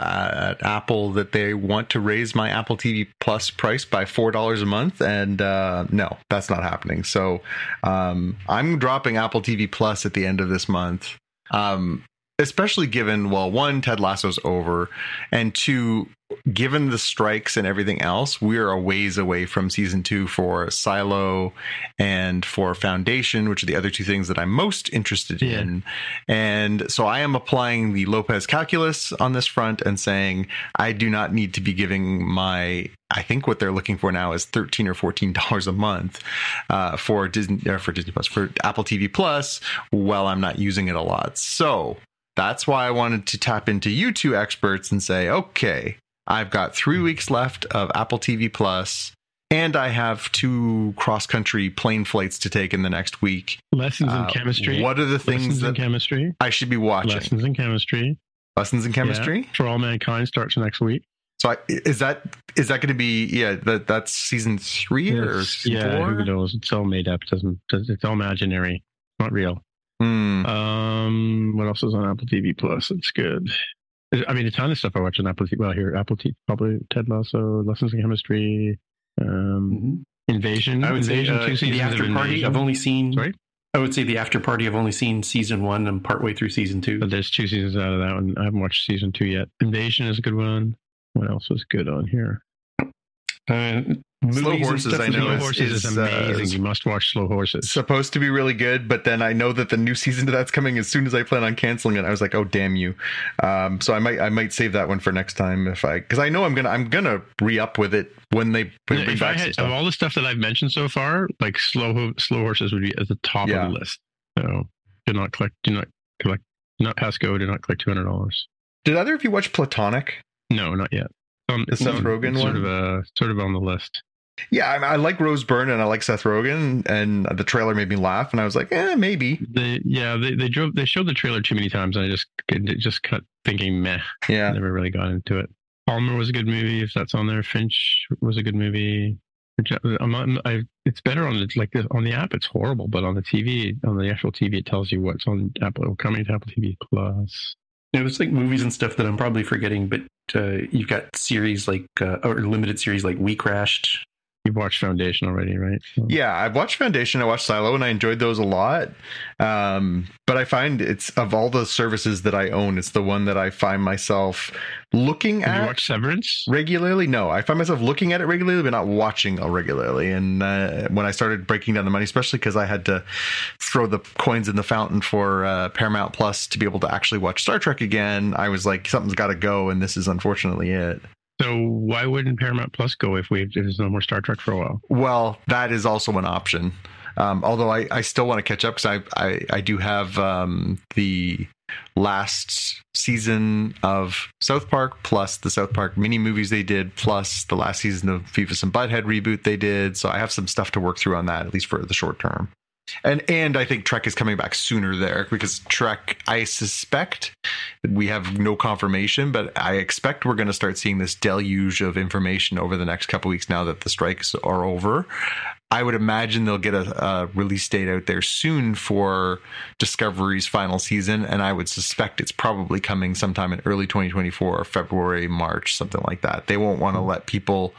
at Apple that they want to raise my Apple TV Plus price by four dollars a month, and uh, no, that's not happening. So um, I'm dropping Apple TV Plus at the end of this month. Um, especially given well, one Ted Lasso's over, and two, given the strikes and everything else, we are a ways away from season two for Silo and for Foundation, which are the other two things that I'm most interested Yeah. in. And so I am applying the Lopez calculus on this front and saying I do not need to be giving my. I think what they're looking for now is thirteen or fourteen dollars a month uh, for Disney for Disney Plus for Apple TV Plus. While I'm not using it a lot, so that's why I wanted to tap into you two experts and say, okay, I've got three weeks left of Apple TV Plus, and I have two cross country plane flights to take in the next week. Lessons in Uh, chemistry. What are the things Lessons in that chemistry. I should be watching? Lessons in chemistry. Lessons in chemistry. Yeah. For all mankind starts next week. So I, is that is that going to be yeah that that's season three or season yeah, four? who knows? It's all made up. It doesn't. It's all imaginary. Not real. Hmm. Um, what else is on Apple TV Plus? It's good. I mean, a ton of stuff I watch on Apple TV. Well, here, Apple TV, probably Ted Lasso, Lessons in Chemistry, um, Mhm. Invasion. I would say Invasion, uh, two seasons the after party. Invasion. I've only seen. Sorry? I would say the after party. I've only seen season one and partway through season two. But there's two seasons out of that one. I haven't watched season two yet. Invasion is a good one. What else was good on here? Uh, Slow Horses, I is know, Slow is- Horses is, is, uh, amazing. is- you must watch Slow Horses. supposed to be really good, but then I know that the new season to that's coming as soon as I plan on canceling it. I was like, oh damn you! Um, so I might I might save that one for next time if I because I know I'm gonna I'm gonna re up with it when they bring if back some had, of all the stuff that I've mentioned so far, like slow slow horses would be at the top Yeah. of the list. So do not collect, do not collect, do not pass go, do not collect two hundred dollars. Did either of you watch Platonic? No, not yet. Um, The Seth Rogen sort one? of uh, sort of on the list. Yeah, I, I like Rose Byrne and I like Seth Rogen, and the trailer made me laugh, and I was like, eh, maybe. They yeah they they drove they showed the trailer too many times and I just it just cut thinking meh. Yeah. Never really got into it. Palmer was a good movie if that's on there. Finch was a good movie. I'm not, I, it's better on the like this on the app. It's horrible, but on the TV, on the actual TV, it tells you what's on Apple coming to Apple TV Plus. It was like movies and stuff that I'm probably forgetting, but uh, you've got series like uh, or limited series like We Crashed. You've watched Foundation already, right? Yeah, I've watched Foundation, I watched Silo, and I enjoyed those a lot. Um, but I find it's of all the services that I own, it's the one that I find myself looking Have you at watched Severance? regularly. No, I find myself looking at it regularly, but not watching it regularly. And uh, when I started breaking down the money, especially because I had to throw the coins in the fountain for uh, Paramount Plus to be able to actually watch Star Trek again, I was like, something's got to go, and this is unfortunately it. So why wouldn't Paramount Plus go if we if there's no more Star Trek for a while? Well, that is also an option. Um, although I, I still want to catch up because I, I, I do have um, the last season of South Park plus the South Park mini movies they did plus the last season of Beavis and Butthead reboot they did. So I have some stuff to work through on that at least for the short term. And and I think Trek is coming back sooner there because Trek, I suspect we have no confirmation, but I expect we're going to start seeing this deluge of information over the next couple weeks now that the strikes are over. I would imagine they'll get a, a release date out there soon for Discovery's final season, and I would suspect it's probably coming sometime in early 2024 or February, March, something like that. They won't want to let people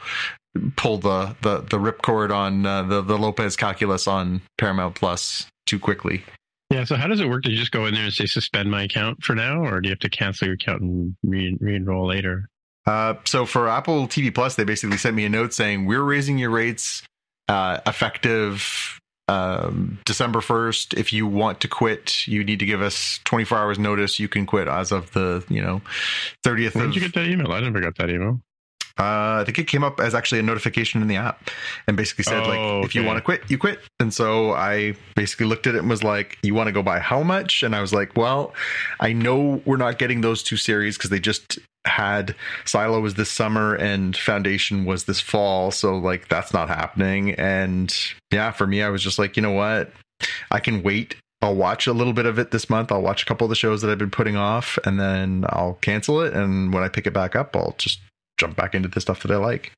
pull the the the ripcord on uh, the the Lopez calculus on Paramount Plus too quickly. Yeah. So how does it work? Do you just go in there and say suspend my account for now, or do you have to cancel your account and re- re-enroll later? Uh, so for Apple TV Plus, they basically sent me a note saying we're raising your rates uh, effective um, December 1st. If you want to quit, you need to give us 24 hours notice. You can quit as of the, you know, 30th When of, did you get that email? I never got that email. Uh, I think it came up as actually a notification in the app and basically said Oh, like, if you want to quit, you quit. And so I basically looked at it and was like, you want to go by how much? And I was like, well, I know we're not getting those two series because they just had Silo was this summer and Foundation was this fall. So like that's not happening. And yeah, for me, I was just like, you know what? I can wait. I'll watch a little bit of it this month. I'll watch a couple of the shows that I've been putting off and then I'll cancel it. And when I pick it back up, I'll just jump back into the stuff that I like.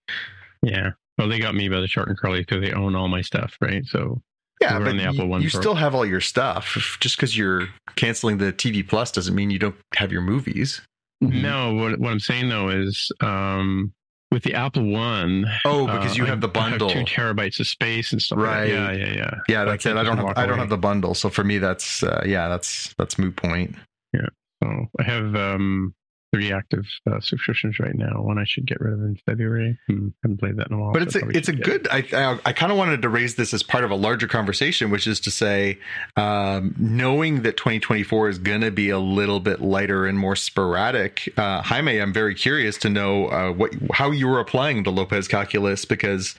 Yeah. Well, they got me by the short and curly because they own all my stuff, right? So Yeah, We're but the Apple you, One you still have all your stuff. Just because you're canceling the TV Plus doesn't mean you don't have your movies. Mm-hmm. no, what what I'm saying though is um, with the Apple One. Oh, because you uh, have the I- I bundle. two terabytes of space and stuff. Right. Like that. Yeah, yeah, yeah. Yeah, So that's it. I don't have I don't away. have the bundle, so for me that's uh, yeah, that's that's moot point. Yeah. So I have um, three active uh, subscriptions right now. One I should get rid of in February. Hmm, haven't played that in a while. But it's I a it's a good. I I, I kind of wanted to raise this as part of a larger conversation, which is to say, um, knowing that 2024 is going to be a little bit lighter and more sporadic. Uh, Jaime, I'm very curious to know uh, what how you were applying the Lopez calculus because,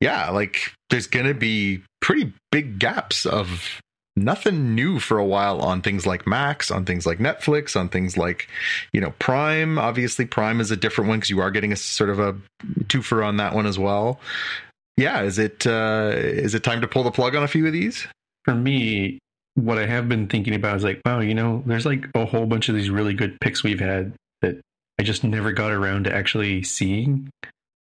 yeah, like there's going to be pretty big gaps of nothing new for a while on things like Max, on things like Netflix, on things like, you know, Prime. Obviously, Prime is a different one because you are getting a sort of a twofer on that one as well. Yeah, is it uh, is it time to pull the plug on a few of these? For me, what I have been thinking about is like, wow, you know, there's like a whole bunch of these really good picks we've had that I just never got around to actually seeing.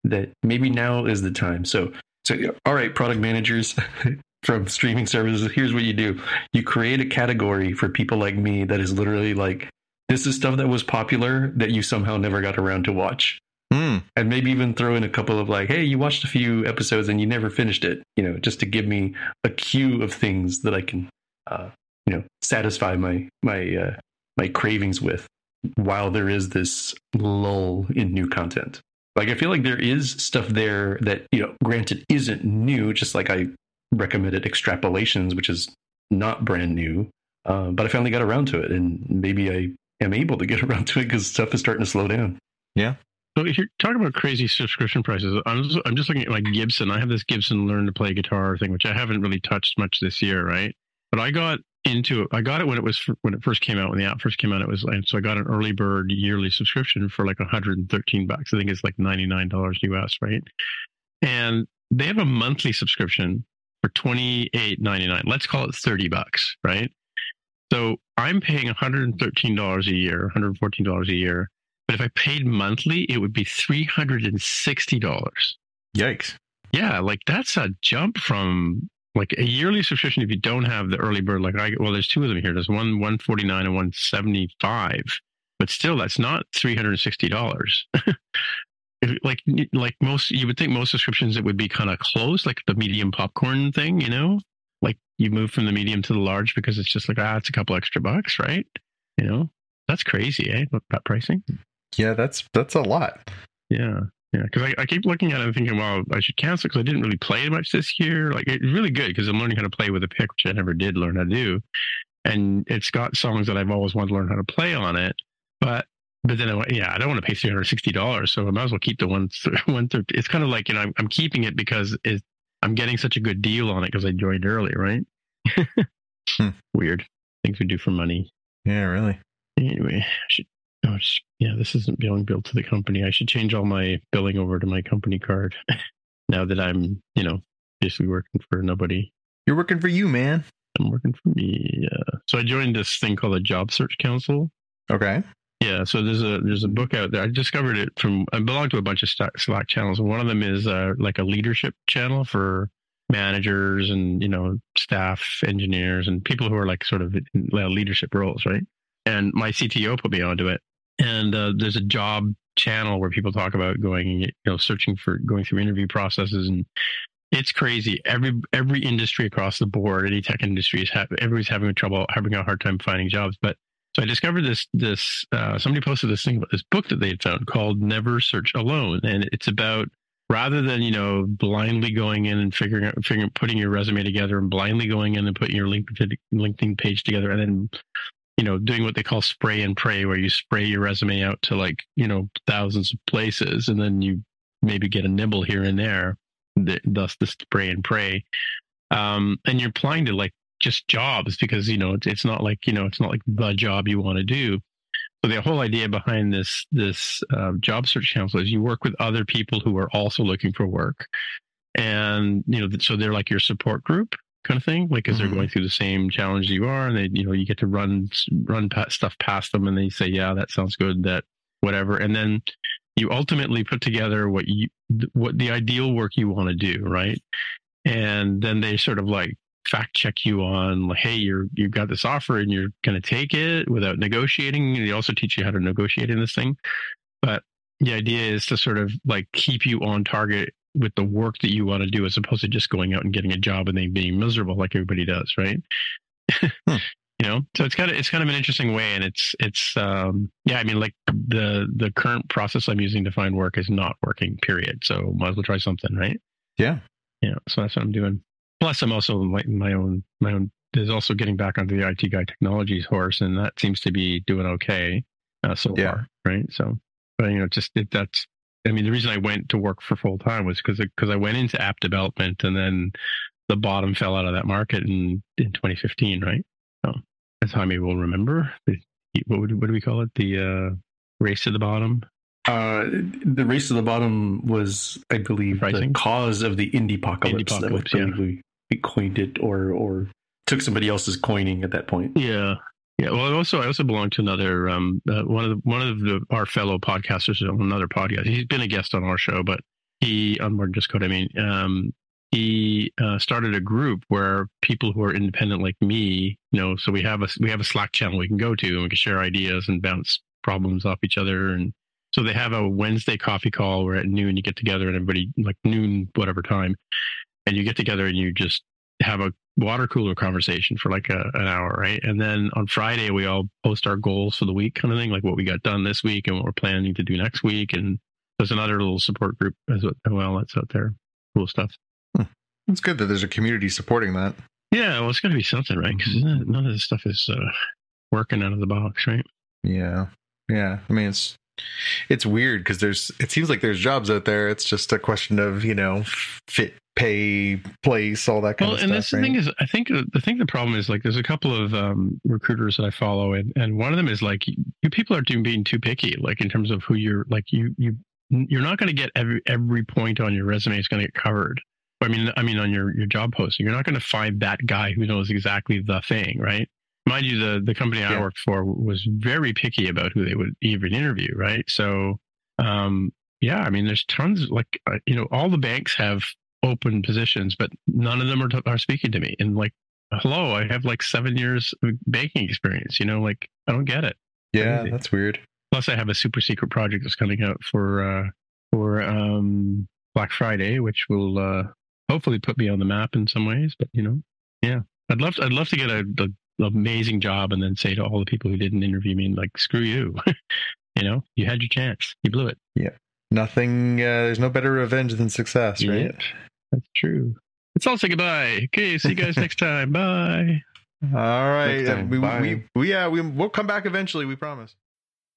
That maybe now is the time. So, so all right, product managers from streaming services, here's what you do: you create a category for people like me that is literally like, this is stuff that was popular that you somehow never got around to watch Hmm. and maybe even throw in a couple of like, hey, you watched a few episodes and you never finished it, you know, just to give me a queue of things that I can, uh, you know, satisfy my my uh, my cravings with, while there is this lull in new content. Like I feel like there is stuff there that you know, granted, isn't new. Just like I recommended extrapolations, which is not brand new, uh, but I finally got around to it, and maybe I am able to get around to it because stuff is starting to slow down. Yeah. So if you're talking about crazy subscription prices, I'm just, I'm just looking at like Gibson. I have this Gibson Learn to Play Guitar thing, which I haven't really touched much this year, right? But I got into it. I got it when it was when it first came out. When the app first came out, it was and so I got an early bird yearly subscription for like 113 bucks. I think it's like 99 dollars US, right? And they have a monthly subscription for 28.99. Let's call it 30 bucks, right? So I'm paying $113 a year, $114 a year. But if I paid monthly, it would be $360. Yikes. Yeah, like that's a jump from like a yearly subscription if you don't have the early bird like i well there's two of them here there's one 149 and 175 but still that's not $360 like like most you would think most subscriptions it would be kind of close like the medium popcorn thing you know? Like you move from the medium to the large because it's just like ah it's a couple extra bucks right? You know? That's crazy eh that pricing. Yeah that's that's a lot. Yeah yeah, because I, I, keep looking at it and thinking, well, I should cancel because I didn't really play much this year. Like it's really good because I'm learning how to play with a pick, which I never did learn how to do, and it's got songs that I've always wanted to learn how to play on it. But but then, I, yeah, I don't want to pay three hundred sixty dollars, so I might as well keep the one one third. It's kind of like you know I'm, I'm keeping it because it, I'm getting such a good deal on it because I joined early, right? hmm. Weird things we do for money. Yeah, really. Anyway, I should Oh, yeah, this isn't being billed to the company. I should change all my billing over to my company card now that I'm, you know, basically working for nobody. You're working for you, man. I'm working for me. Yeah. so I joined this thing called the Job Search Council. Okay. Yeah, so there's a there's a book out there. I discovered it from I belong to a bunch of Slack channels. One of them is uh, like a leadership channel for managers and you know staff engineers and people who are like sort of in leadership roles, right? And my CTO put me onto it, and uh, there's a job channel where people talk about going you know searching for going through interview processes and it's crazy every every industry across the board any tech industry is ha- everybody's having trouble having a hard time finding jobs but so i discovered this this uh, somebody posted this thing about this book that they had found called never search alone and it's about rather than you know blindly going in and figuring out figuring putting your resume together and blindly going in and putting your LinkedIn, LinkedIn page together and then you know, doing what they call spray and pray, where you spray your resume out to like, you know, thousands of places and then you maybe get a nibble here and there, thus the spray and pray. Um, and you're applying to like just jobs because, you know, it's, it's not like, you know, it's not like the job you want to do. So the whole idea behind this, this uh, job search council is you work with other people who are also looking for work. And, you know, so they're like your support group kind of thing like because mm-hmm. they're going through the same challenge you are and they you know you get to run run stuff past them and they say yeah that sounds good that whatever and then you ultimately put together what you what the ideal work you want to do right and then they sort of like fact check you on like hey you're you've got this offer and you're going to take it without negotiating they also teach you how to negotiate in this thing. But the idea is to sort of like keep you on target with the work that you want to do as opposed to just going out and getting a job and then being miserable like everybody does right? Hmm. you know? So it's kind of it's kind of an interesting way and it's it's um yeah i mean like the the current process i'm using to find work is not working period. So might as well try something right? Yeah. Yeah so that's what i'm doing plus i'm also like my own my own there's also getting back onto the it guy technologies horse and that seems to be doing okay uh, so yeah. far right so but you know just it, that's I mean, the reason I went to work for full time was because because I went into app development and then the bottom fell out of that market in in 2015, right? So that's how maybe we'll remember. The, what would what do we call it? The uh, race to the bottom. Uh, the race to the bottom was, I believe, Pricing? the cause of the indie apocalypse. That yeah. we, we coined it, or or took somebody else's coining at that point. Yeah, yeah, well, I also I also belong to another um uh, one of the, one of the, our fellow podcasters on another podcast. He's been a guest on our show, but he on Mortgage Code. I mean, um, he uh, started a group where people who are independent like me, you know, so we have a we have a Slack channel we can go to and we can share ideas and bounce problems off each other. And so they have a Wednesday coffee call where at noon you get together and everybody like noon whatever time, and you get together and you just have a water cooler conversation for like a, an hour, right? And then on Friday, we all post our goals for the week, kind of thing, like what we got done this week and what we're planning to do next week. And there's another little support group as well that's out there. Cool stuff. Hmm. It's good that there's a community supporting that. Yeah, well, it's got to be something, right? Because none of this stuff is uh, working out of the box, right? Yeah, yeah. I mean, it's it's weird because there's it seems like there's jobs out there. It's just a question of you know fit pay, place, all that kind well, of stuff. Well, and this the thing is, I think uh, the thing the problem is like there's a couple of um, recruiters that I follow, and and one of them is like you people are doing being too picky, like in terms of who you're like you you you're not going to get every every point on your resume is going to get covered. I mean, I mean on your your job posting, you're not going to find that guy who knows exactly the thing, right? Mind you, the the company I worked for was very picky about who they would even interview, right? So, um, yeah, I mean, there's tons like uh, you know, all the banks have open positions, but none of them are, are speaking to me. And like, hello, I have like seven years of banking experience. You know, like I don't get it. yeah, crazy. that's weird. Plus, I have a super secret project that's coming out for uh, for um, Black Friday, which will uh, hopefully put me on the map in some ways. But you know, yeah, I'd love to, I'd love to get a, the amazing job and then say to all the people who didn't interview me, like, screw you. you know, you had your chance, you blew it. Yeah nothing. Uh, there's no better revenge than success, right? Yep, that's true. Let's all say goodbye. Okay, see you guys next time. Bye. All right. Time. We, Bye. we, we, yeah, we, we'll come back eventually. We promise.